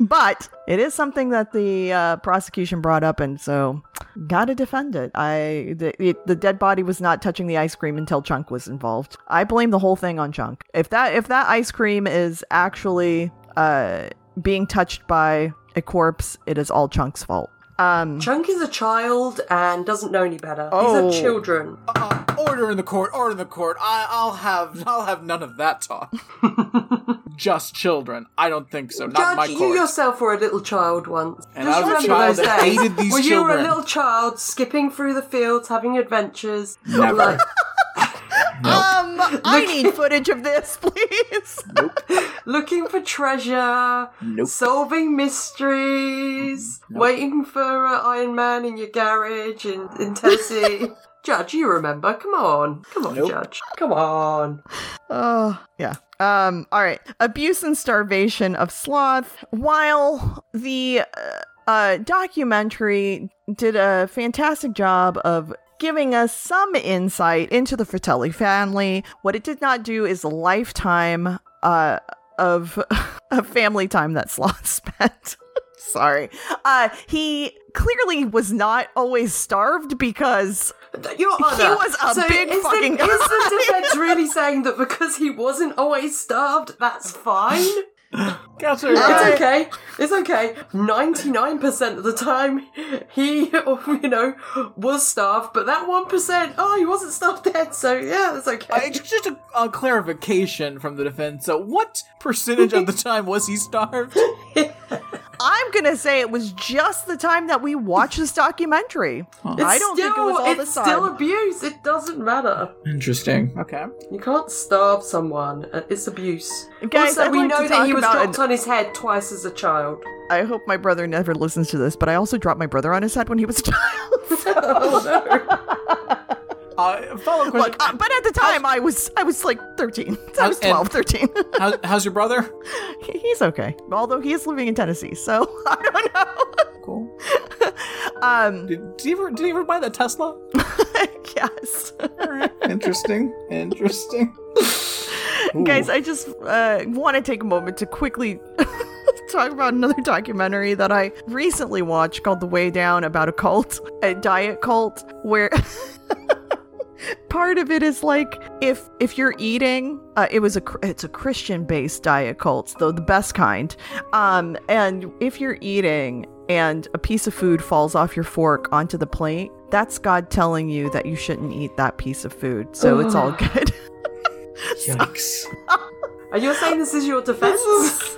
but it is something that the uh, prosecution brought up, and so gotta defend it. I the, it, the dead body was not touching the ice cream until Chunk was involved. I blame the whole thing on Chunk. If that if that ice cream is actually uh, being touched by a corpse, it is all Chunk's fault. Um, Chunk is a child and doesn't know any better. Oh. These are children. Uh, order in the court. Order in the court. I, I'll have, I'll have none of that talk. Just children. I don't think so. Not my Judge, court. you yourself were a little child once. And Just I was a remember child those that days hated these when you were a little child skipping through the fields, having adventures. Never. Like, um, I need footage of this, please. Nope. looking for treasure, Nope. solving mysteries, waiting for uh, Iron Man in your garage in, in Tennessee. Judge, you remember? Come on, come on, Nope. Judge, come on. Oh, yeah. Um, all right. Abuse and starvation of sloth. While the uh, uh, documentary did a fantastic job of giving us some insight into the Fratelli family, what it did not do is a lifetime uh, of, of family time that Sloth spent. Sorry. Uh, he clearly was not always starved because Your Honor, was a so big is fucking the, Is the defense really saying that because he wasn't always starved, that's fine? Counselor, It's uh, okay. It's okay. Ninety-nine percent of the time, he, you know, was starved, but that one percent, oh, he wasn't starved then. So yeah, that's Uh, okay. just just a, a clarification from the defense. So, what percentage of the time was he starved? I'm gonna say it was just the time that we watched this documentary. I don't think it was all the it's time. still abuse. It doesn't matter. Interesting. Okay. You can't starve someone. Uh, It's abuse. Guys, also, I'd we like know that he was about dropped an- on his head twice as a child. I hope my brother never listens to this, but I also dropped my brother on his head when he was a child. oh no! Uh, follow question. Look, uh, but at the time I was I was like 13. I was 12, 13. How's, how's your brother? He- He's okay. Although he is living in Tennessee, so I don't know. Cool. um Did, did he ever did ever buy that Tesla? yes. Interesting. Interesting. Ooh. Guys, I just uh, want to take a moment to quickly talk about another documentary that I recently watched called The Way Down about a cult, a diet cult, where part of it is like if if you're eating, uh, it was a it's a Christian based diet cult, though the best kind. Um, and if you're eating and a piece of food falls off your fork onto the plate, that's God telling you that you shouldn't eat that piece of food. So it's all good. Yikes. And you're saying this is your defense?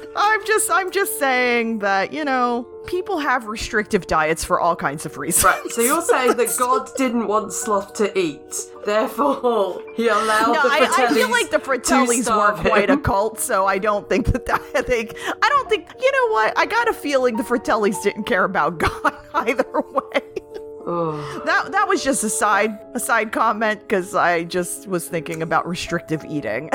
I'm just I'm just saying that, you know, people have restrictive diets for all kinds of reasons. Right, so you're saying that God didn't want sloth to eat, therefore he allowed No, the I, I feel like the Fratellis were quite a cult, so I don't think that, that I think I don't think you know what? I got a feeling the Fratellis didn't care about God either way. That that was just a side a side comment because I just was thinking about restrictive eating.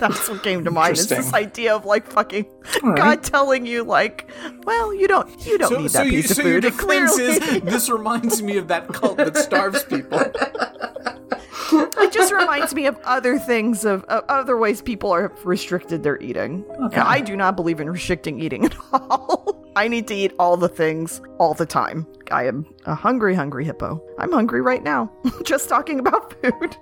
That's what came to mind. Is this idea of like fucking right. God telling you like, well, you don't you don't So, need so, that you, piece of so your food. It defense clearly- is this reminds me of that cult that starves people. it just reminds me of other things of, of other ways people are restricted their eating. Okay. I do not believe in restricting eating at all. I need to eat all the things all the time. I am a hungry, hungry hippo. I'm hungry right now. Just talking about food.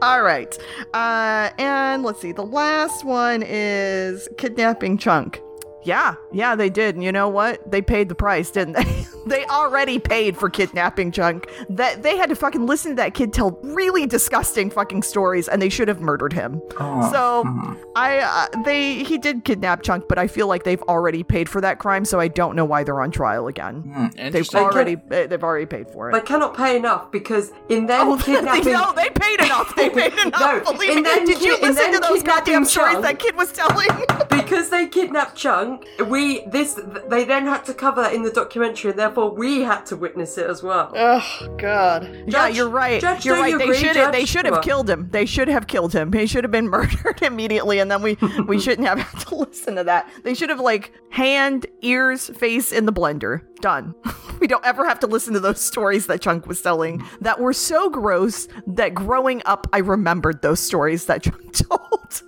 all right. Uh, and let's see. The last one is kidnapping Chunk. Yeah, yeah, they did. And you know what? They paid the price, didn't they? they already paid for kidnapping Chunk. That they had to fucking listen to that kid tell really disgusting fucking stories, and they should have murdered him. so I, uh, they, he did kidnap Chunk, but I feel like they've already paid for that crime, so I don't know why they're on trial again. They've Interesting. already, uh, they've already paid for it. They cannot pay enough because in them Oh, kidnapping. they, no, they paid enough. They paid enough. No, Believe me. Did you ki- in listen to those goddamn kidnapping stories that kid was telling? because they kidnapped Chunk, we this they then had to cover that in the documentary, and therefore we had to witness it as well. Oh God! yeah, you're right. Judge, you're right. you they agree, should have. They should have killed him. They should have killed him. He should have been murdered immediately, and then we we shouldn't have had to listen to that. They should have like hand, ears, face in the blender. Done. we don't ever have to listen to those stories that Chunk was telling that were so gross that growing up I remembered those stories that Chunk told.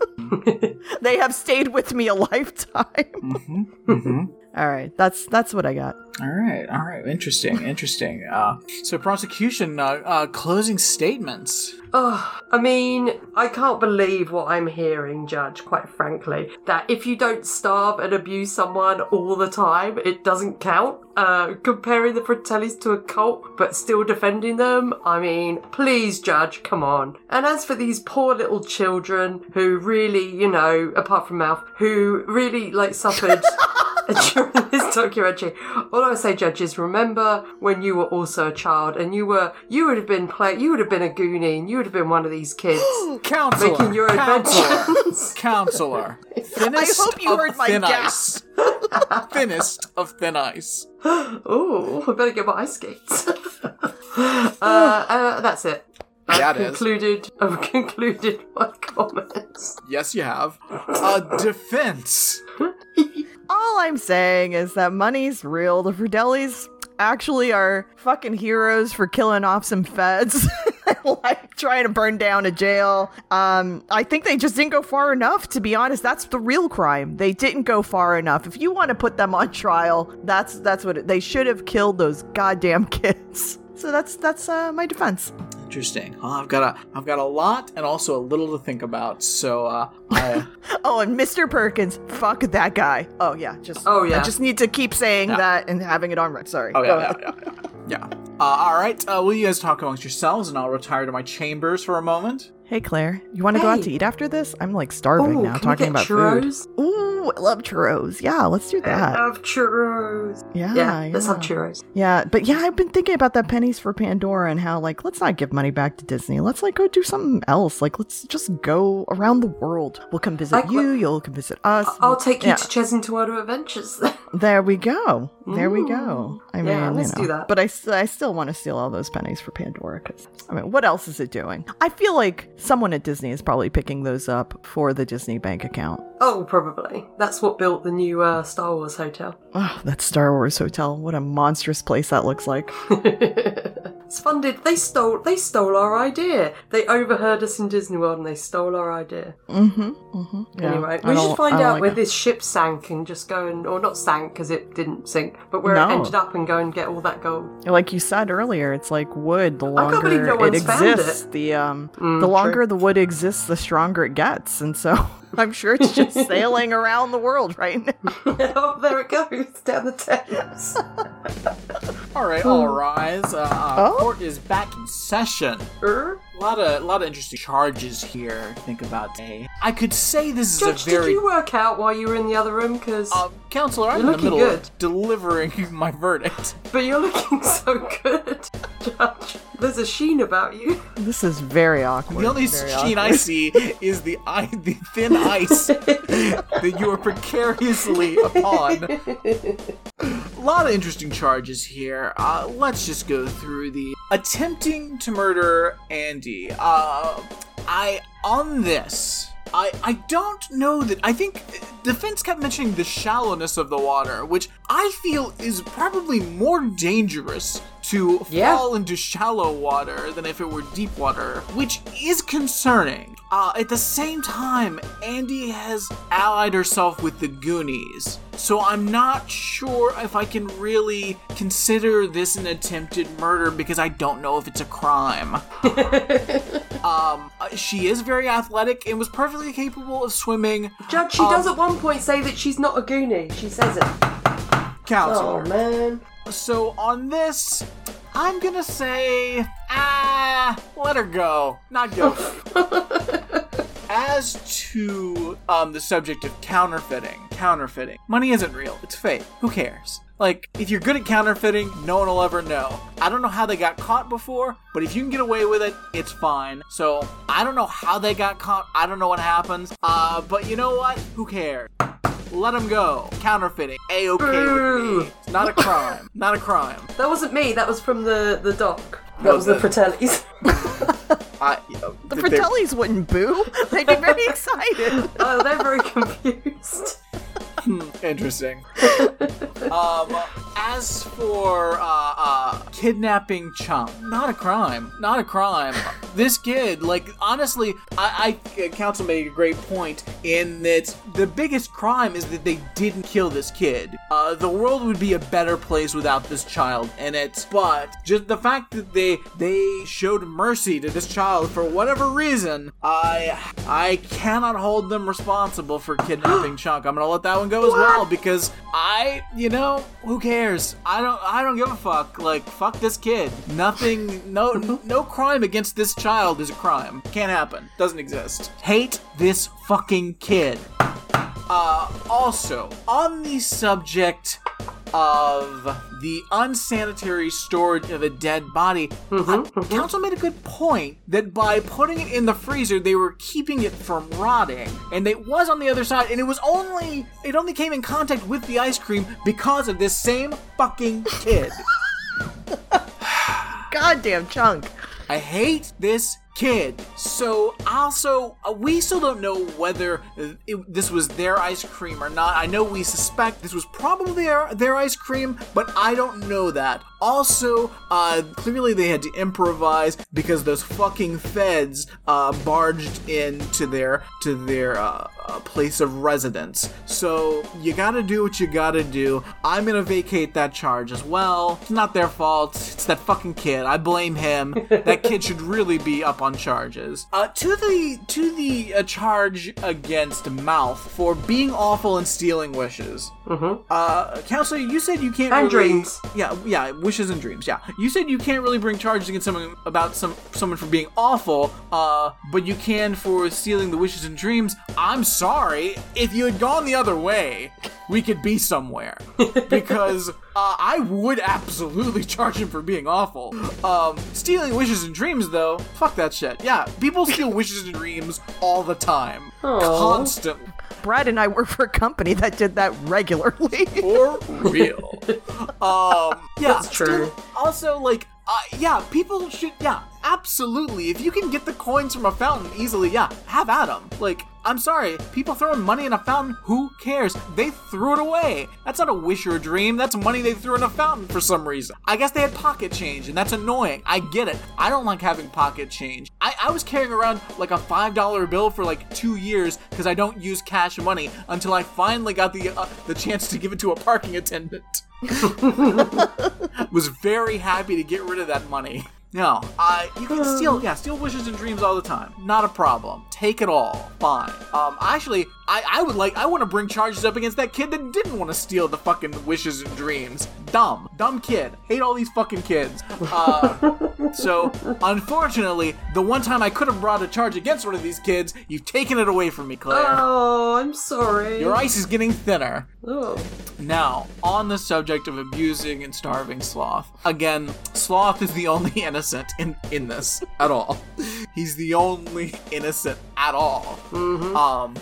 they have stayed with me a lifetime. All right, that's that's what I got. All right, all right, interesting, interesting. Uh, so prosecution uh, uh, closing statements. Oh, I mean, I can't believe what I'm hearing, Judge, quite frankly. That if you don't starve and abuse someone all the time, it doesn't count. Uh, comparing the Fratellis to a cult, but still defending them, I mean, please, Judge, come on. And as for these poor little children who really, you know, apart from Mouth, who really, like, suffered. during this documentary. All I would say, judges, remember when you were also a child and you were you would have been play you would have been a goonie and you would have been one of these kids Counselor, making your adventures. Counselor, thinnest hope you of heard my ice. thinnest of thin ice. oh, I better get my ice skates. uh, uh, that's it. I've That is. concluded. I've concluded my comments. Yes, you have. A defense. All I'm saying is that money's real. The Fratellis actually are fucking heroes for killing off some feds. like trying to burn down a jail. Um, I think they just didn't go far enough, to be honest. That's the real crime. They didn't go far enough. If you want to put them on trial, that's that's what it, they should have killed those goddamn kids. So that's that's uh, my defense. Interesting. Well, I've got a I've got a lot and also a little to think about. So uh, I Oh, and Mr. Perkins, fuck that guy. Oh yeah, just Oh, yeah. I just need to keep saying Yeah. that and having it on record. Sorry. Oh yeah, yeah, yeah, yeah. yeah. Uh, all right. Uh, will you guys talk amongst yourselves, and I'll retire to my chambers for a moment. Hey Claire, you want to go out to eat after this? I'm like starving Ooh, now can talking we about churros? food. Ooh, I love churros. Yeah, let's do I that. love churros. Yeah, Yeah, let's have churros. Yeah, but yeah, I've been thinking about that pennies for Pandora and how like let's not give money back to Disney. Let's like go do something else. Like let's just go around the world. We'll come visit Like, you. You'll come visit us. I'll take you Yeah. to World of Adventures. There we go. There we go. I mean, Yeah, let's you know, do that. But I still want to steal all those pennies for Pandora because I mean, what else is it doing? I feel like someone at Disney is probably picking those up for the Disney bank account. Oh, probably. That's what built the new uh, Star Wars hotel. Oh, that Star Wars hotel! What a monstrous place that looks like. It's funded. They stole. They stole our idea. They overheard us in Disney World and they stole our idea. Mm-hmm. Mm-hmm. Yeah, anyway, we should find out like where it. this ship sank and just go and, or not sank because it didn't sink, but where No. it ended up and go and get all that gold. Like you said earlier, it's like wood. The can't believe longer no it exists, it. the um, Mm, the true. longer the wood exists, the stronger it gets. And so I'm sure it's just sailing around the world right now. oh, there it goes down the Thames. All right, all rise. Uh, uh, Oh. Court is back in session. Er? A lot of a lot of interesting charges here. Think about a. I could say this is Judge, a very. did you work out while you were in the other room? Because, Uh, counselor, I'm You're in the looking middle good. of delivering my verdict. but you're looking so good, Judge. There's a sheen about you. This is very awkward. The only very sheen I see is the i the thin ice that you are precariously upon. A lot of interesting charges here. Uh, let's just go through the attempting to murder Uh, I on this. I, I don't know that I think defense kept mentioning the shallowness of the water, which I feel is probably more dangerous to Yeah. fall into shallow water than if it were deep water, which is concerning. Uh, at the same time, Andy has allied herself with the Goonies. so I'm not sure if I can really consider this an attempted murder because I don't know if it's a crime. um, she is very athletic and was perfectly capable of swimming. Judge, she Um, does at one point say that she's not a goonie. She says it. Counselor. Oh man. So on this, I'm gonna say, ah, let her go. Not guilty. As to um, the subject of counterfeiting, counterfeiting, money isn't real. It's fake. Who cares? Like, if you're good at counterfeiting, no one will ever know. I don't know how they got caught before, but if you can get away with it, it's fine. So, I don't know how they got caught. I don't know what happens. Uh, but you know what? Who cares? Let them go. Counterfeiting. A-okay with me. It's not a crime. Not a crime. That wasn't me. That was from the the doc. That No, was the the- Fratellis. I, The Fratellis wouldn't boo. They'd be very excited. oh, they're very confused. Interesting. um, as for uh, uh, kidnapping Chunk, not a crime. Not a crime. This kid, like, honestly, I, I Counsel made a great point in that the biggest crime is that they didn't kill this kid. Uh, the world would be a better place without this child in it. But just the fact that they they showed mercy to this child for whatever reason, I I cannot hold them responsible for kidnapping Chunk. I'm gonna let that one go as well because I, you know, who cares? I don't I don't give a fuck. Like fuck this kid. Nothing no no crime against this child is a crime. Can't happen. Doesn't exist. Hate this fucking kid. Uh also, on the subject of the unsanitary storage of a dead body, uh, Counsel made a good point that by putting it in the freezer, they were keeping it from rotting, and it was on the other side, and it was only it only came in contact with the ice cream because of this same fucking kid. Goddamn chunk. I hate this kid. So also, uh, we still don't know whether uh, it, this was their ice cream or not. I know we suspect this was probably their, their ice cream, but I don't know that. Also, uh, clearly they had to improvise because those fucking feds uh, barged into their to their uh, uh, place of residence. So you gotta do what you gotta do. I'm gonna vacate that charge as well. It's not their fault. It's that fucking kid. I blame him. that kid should really be up on charges. Uh, to the to the uh, charge against Mouth for being awful and stealing wishes. Mm-hmm. Uh, counselor, you said you can't And really- dreams. Yeah, yeah, wishes and dreams. Yeah, you said you can't really bring charges against someone about some someone for being awful. Uh, but you can for stealing the wishes and dreams. I'm sorry. If you had gone the other way, we could be somewhere because uh, I would absolutely charge him for being awful. Um, stealing wishes and dreams, though, fuck that shit. Yeah, people steal wishes and dreams all the time, constantly. Brad and I work for a company that did that regularly. for real. um, yeah, That's true. still- Also, like, uh, yeah, people should, yeah, absolutely. If you can get the coins from a fountain easily, yeah, have at them. Like, I'm sorry, people throwing money in a fountain, who cares? They threw it away. That's not a wish or a dream. That's money they threw in a fountain for some reason. I guess they had pocket change, and that's annoying. I get it. I don't like having pocket change. I, I was carrying around like a $5 bill for like two years because I don't use cash money until I finally got the, uh, the chance to give it to a parking attendant was very happy to get rid of that money. No, uh, you can steal, yeah, steal wishes and dreams all the time. Not a problem. Take it all. Fine. Um, actually, I, I would like, I want to bring charges up against that kid that didn't want to steal the fucking wishes and dreams. Dumb. Dumb kid. Hate all these fucking kids. Uh, so, unfortunately, the one time I could have brought a charge against one of these kids, you've taken it away from me, Claire. Oh, I'm sorry. Your ice is getting thinner. Oh. Now, on the subject of abusing and starving Sloth, again, Sloth is the only innocent in, in this at all. He's the only innocent at all. Um,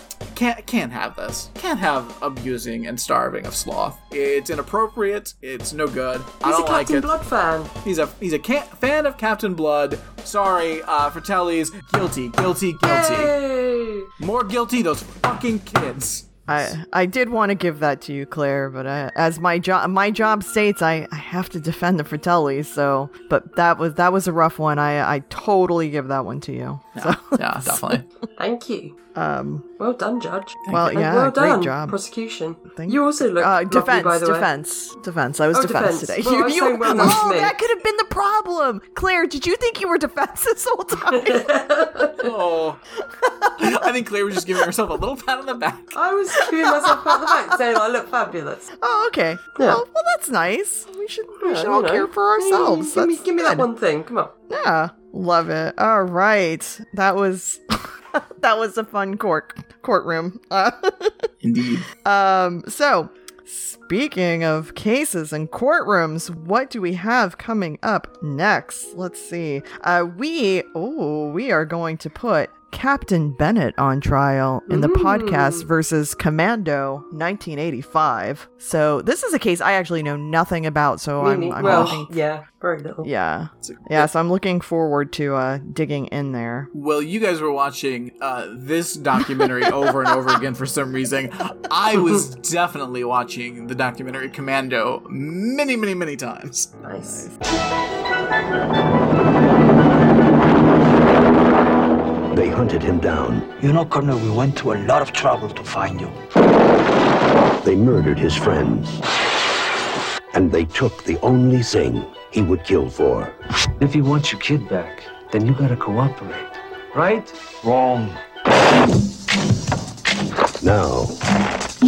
can't can't have this. Can't have abusing and starving of Sloth. It's inappropriate. It's no good. I He's a don't like Captain it. Blood fan. He's a he's a ca- fan of Captain Blood. Sorry, uh, Fratelli's guilty, guilty, guilty. Hey. More guilty. Those fucking kids. I I did want to give that to you, Claire, but I, as my job my job states, I, I have to defend the Fratellis. So, but that was that was a rough one. I I totally give that one to you. Yeah, yeah definitely. Thank you. Um, Well done, Judge. well, And yeah, well great done, job. prosecution. Thank- you also look Uh, lovely, defense, by the way. defense, defense. I was Oh, defense, defense. today. Well, I was saying well done to oh, that could have been the problem. Claire, did you think you were defense this whole time? Oh, I think Claire was just giving herself a little pat on the back. I was giving myself a pat on the back, saying I look fabulous. oh, okay. Yeah. Well, well, that's nice. We should we Yeah, should all know. care for ourselves. Give me, give me that one thing. Come on. Yeah, love it. All right, that was that was a fun court courtroom. Uh, Indeed. um, so speaking of cases and courtrooms, what do we have coming up next? Let's see. Uh, we oh, we are going to put Captain Bennett on trial in the podcast versus Commando 1985. So this is a case I actually know nothing about. So I'm, I'm well, looking. yeah, very little. Yeah. Yeah, so I'm looking forward to uh digging in there. Well, you guys were watching uh, this documentary over and over again for some reason. I was definitely watching the documentary Commando many, many, many times. Nice. They hunted him down. You know, Colonel, we went to a lot of trouble to find you. They murdered his friends. And they took the only thing he would kill for. If you want your kid back, then you gotta cooperate. Right? Wrong. Now,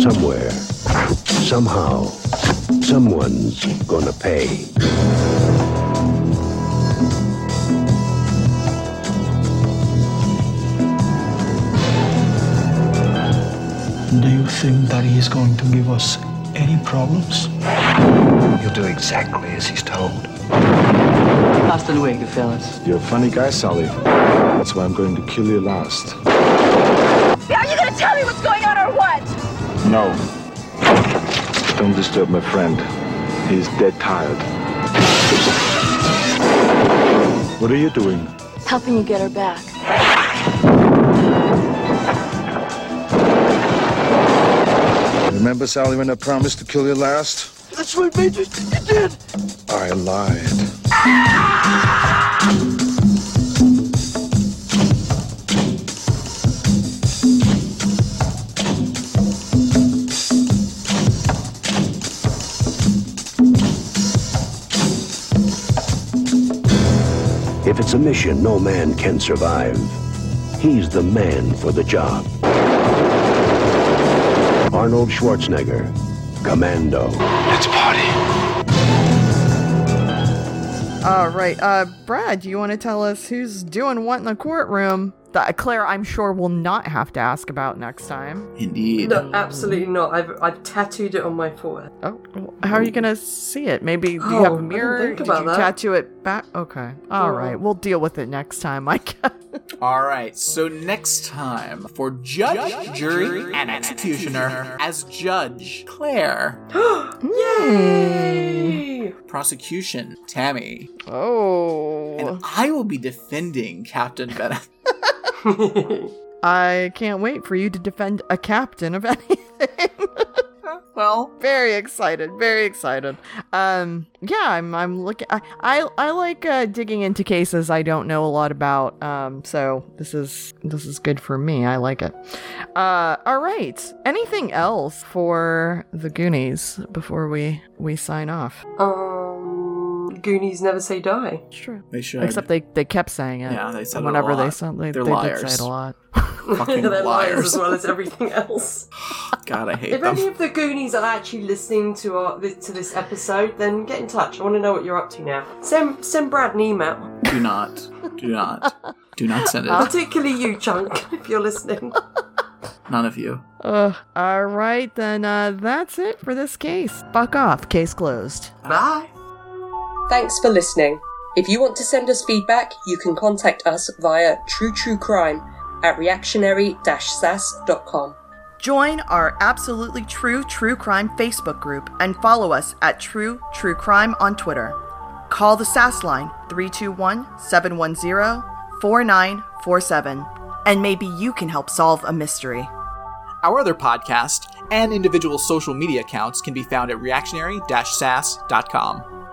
somewhere, somehow, someone's gonna pay. Do you think that he is going to give us any problems? You'll do exactly as he's told. Hasta luego, fellas. You're a funny guy, Sully. That's why I'm going to kill you last. Are you gonna tell me what's going on or what? No. Don't disturb my friend. He's dead tired. What are you doing? Helping you get her back. Remember, Sully, when I promised to kill you last? That's what made you, you did. I lied. If it's a mission no man can survive, he's the man for the job. Arnold Schwarzenegger, Commando. Let's party. All right, uh, Brad, do you want to tell us who's doing what in the courtroom? That Claire, I'm sure, will not have to ask about next time. Indeed. No, absolutely not. I've, I've tattooed it on my forehead. Oh, well, how are you gonna see it? Maybe do you Oh, have I a didn't mirror? think Did about you that. tattoo it back? Okay, all Oh. right, we'll deal with it next time. I guess. All right, so next time for Judge, Jury, and Executioner as Judge Claire, Yay! prosecution Tammy, Oh, and I will be defending Captain Bennett. I can't wait for you to defend a captain of anything. well, very excited, very excited. Um, yeah, I'm, I'm looking. I, I, I like uh, digging into cases I don't know a lot about. Um, so this is this is good for me. I like it. Uh, all right. Anything else for the Goonies before we we sign off? Um, Goonies never say die. It's true. they should. Except they they kept saying it. Yeah, they said it a whenever they lot. said they, They're they did liars. say it a lot. fucking They're liars liars. as well as everything else. God, I hate If them. any of the Goonies are actually listening to our to this episode, then get in touch. I want to know what you're up to now. Send send Brad an email, Do not, do not, do not send it. particularly you, Chunk, if you're listening. None of you. Uh, all right, then uh, that's it for this case. Fuck off. Case closed. Bye. Thanks for listening. If you want to send us feedback, you can contact us via True True Crime at reactionary-sas.com. Join our absolutely true true crime Facebook group and follow us at True True Crime on Twitter. Call the SAS line 321 710 4947 and maybe you can help solve a mystery. Our other podcast and individual social media accounts can be found at reactionary-sas.com.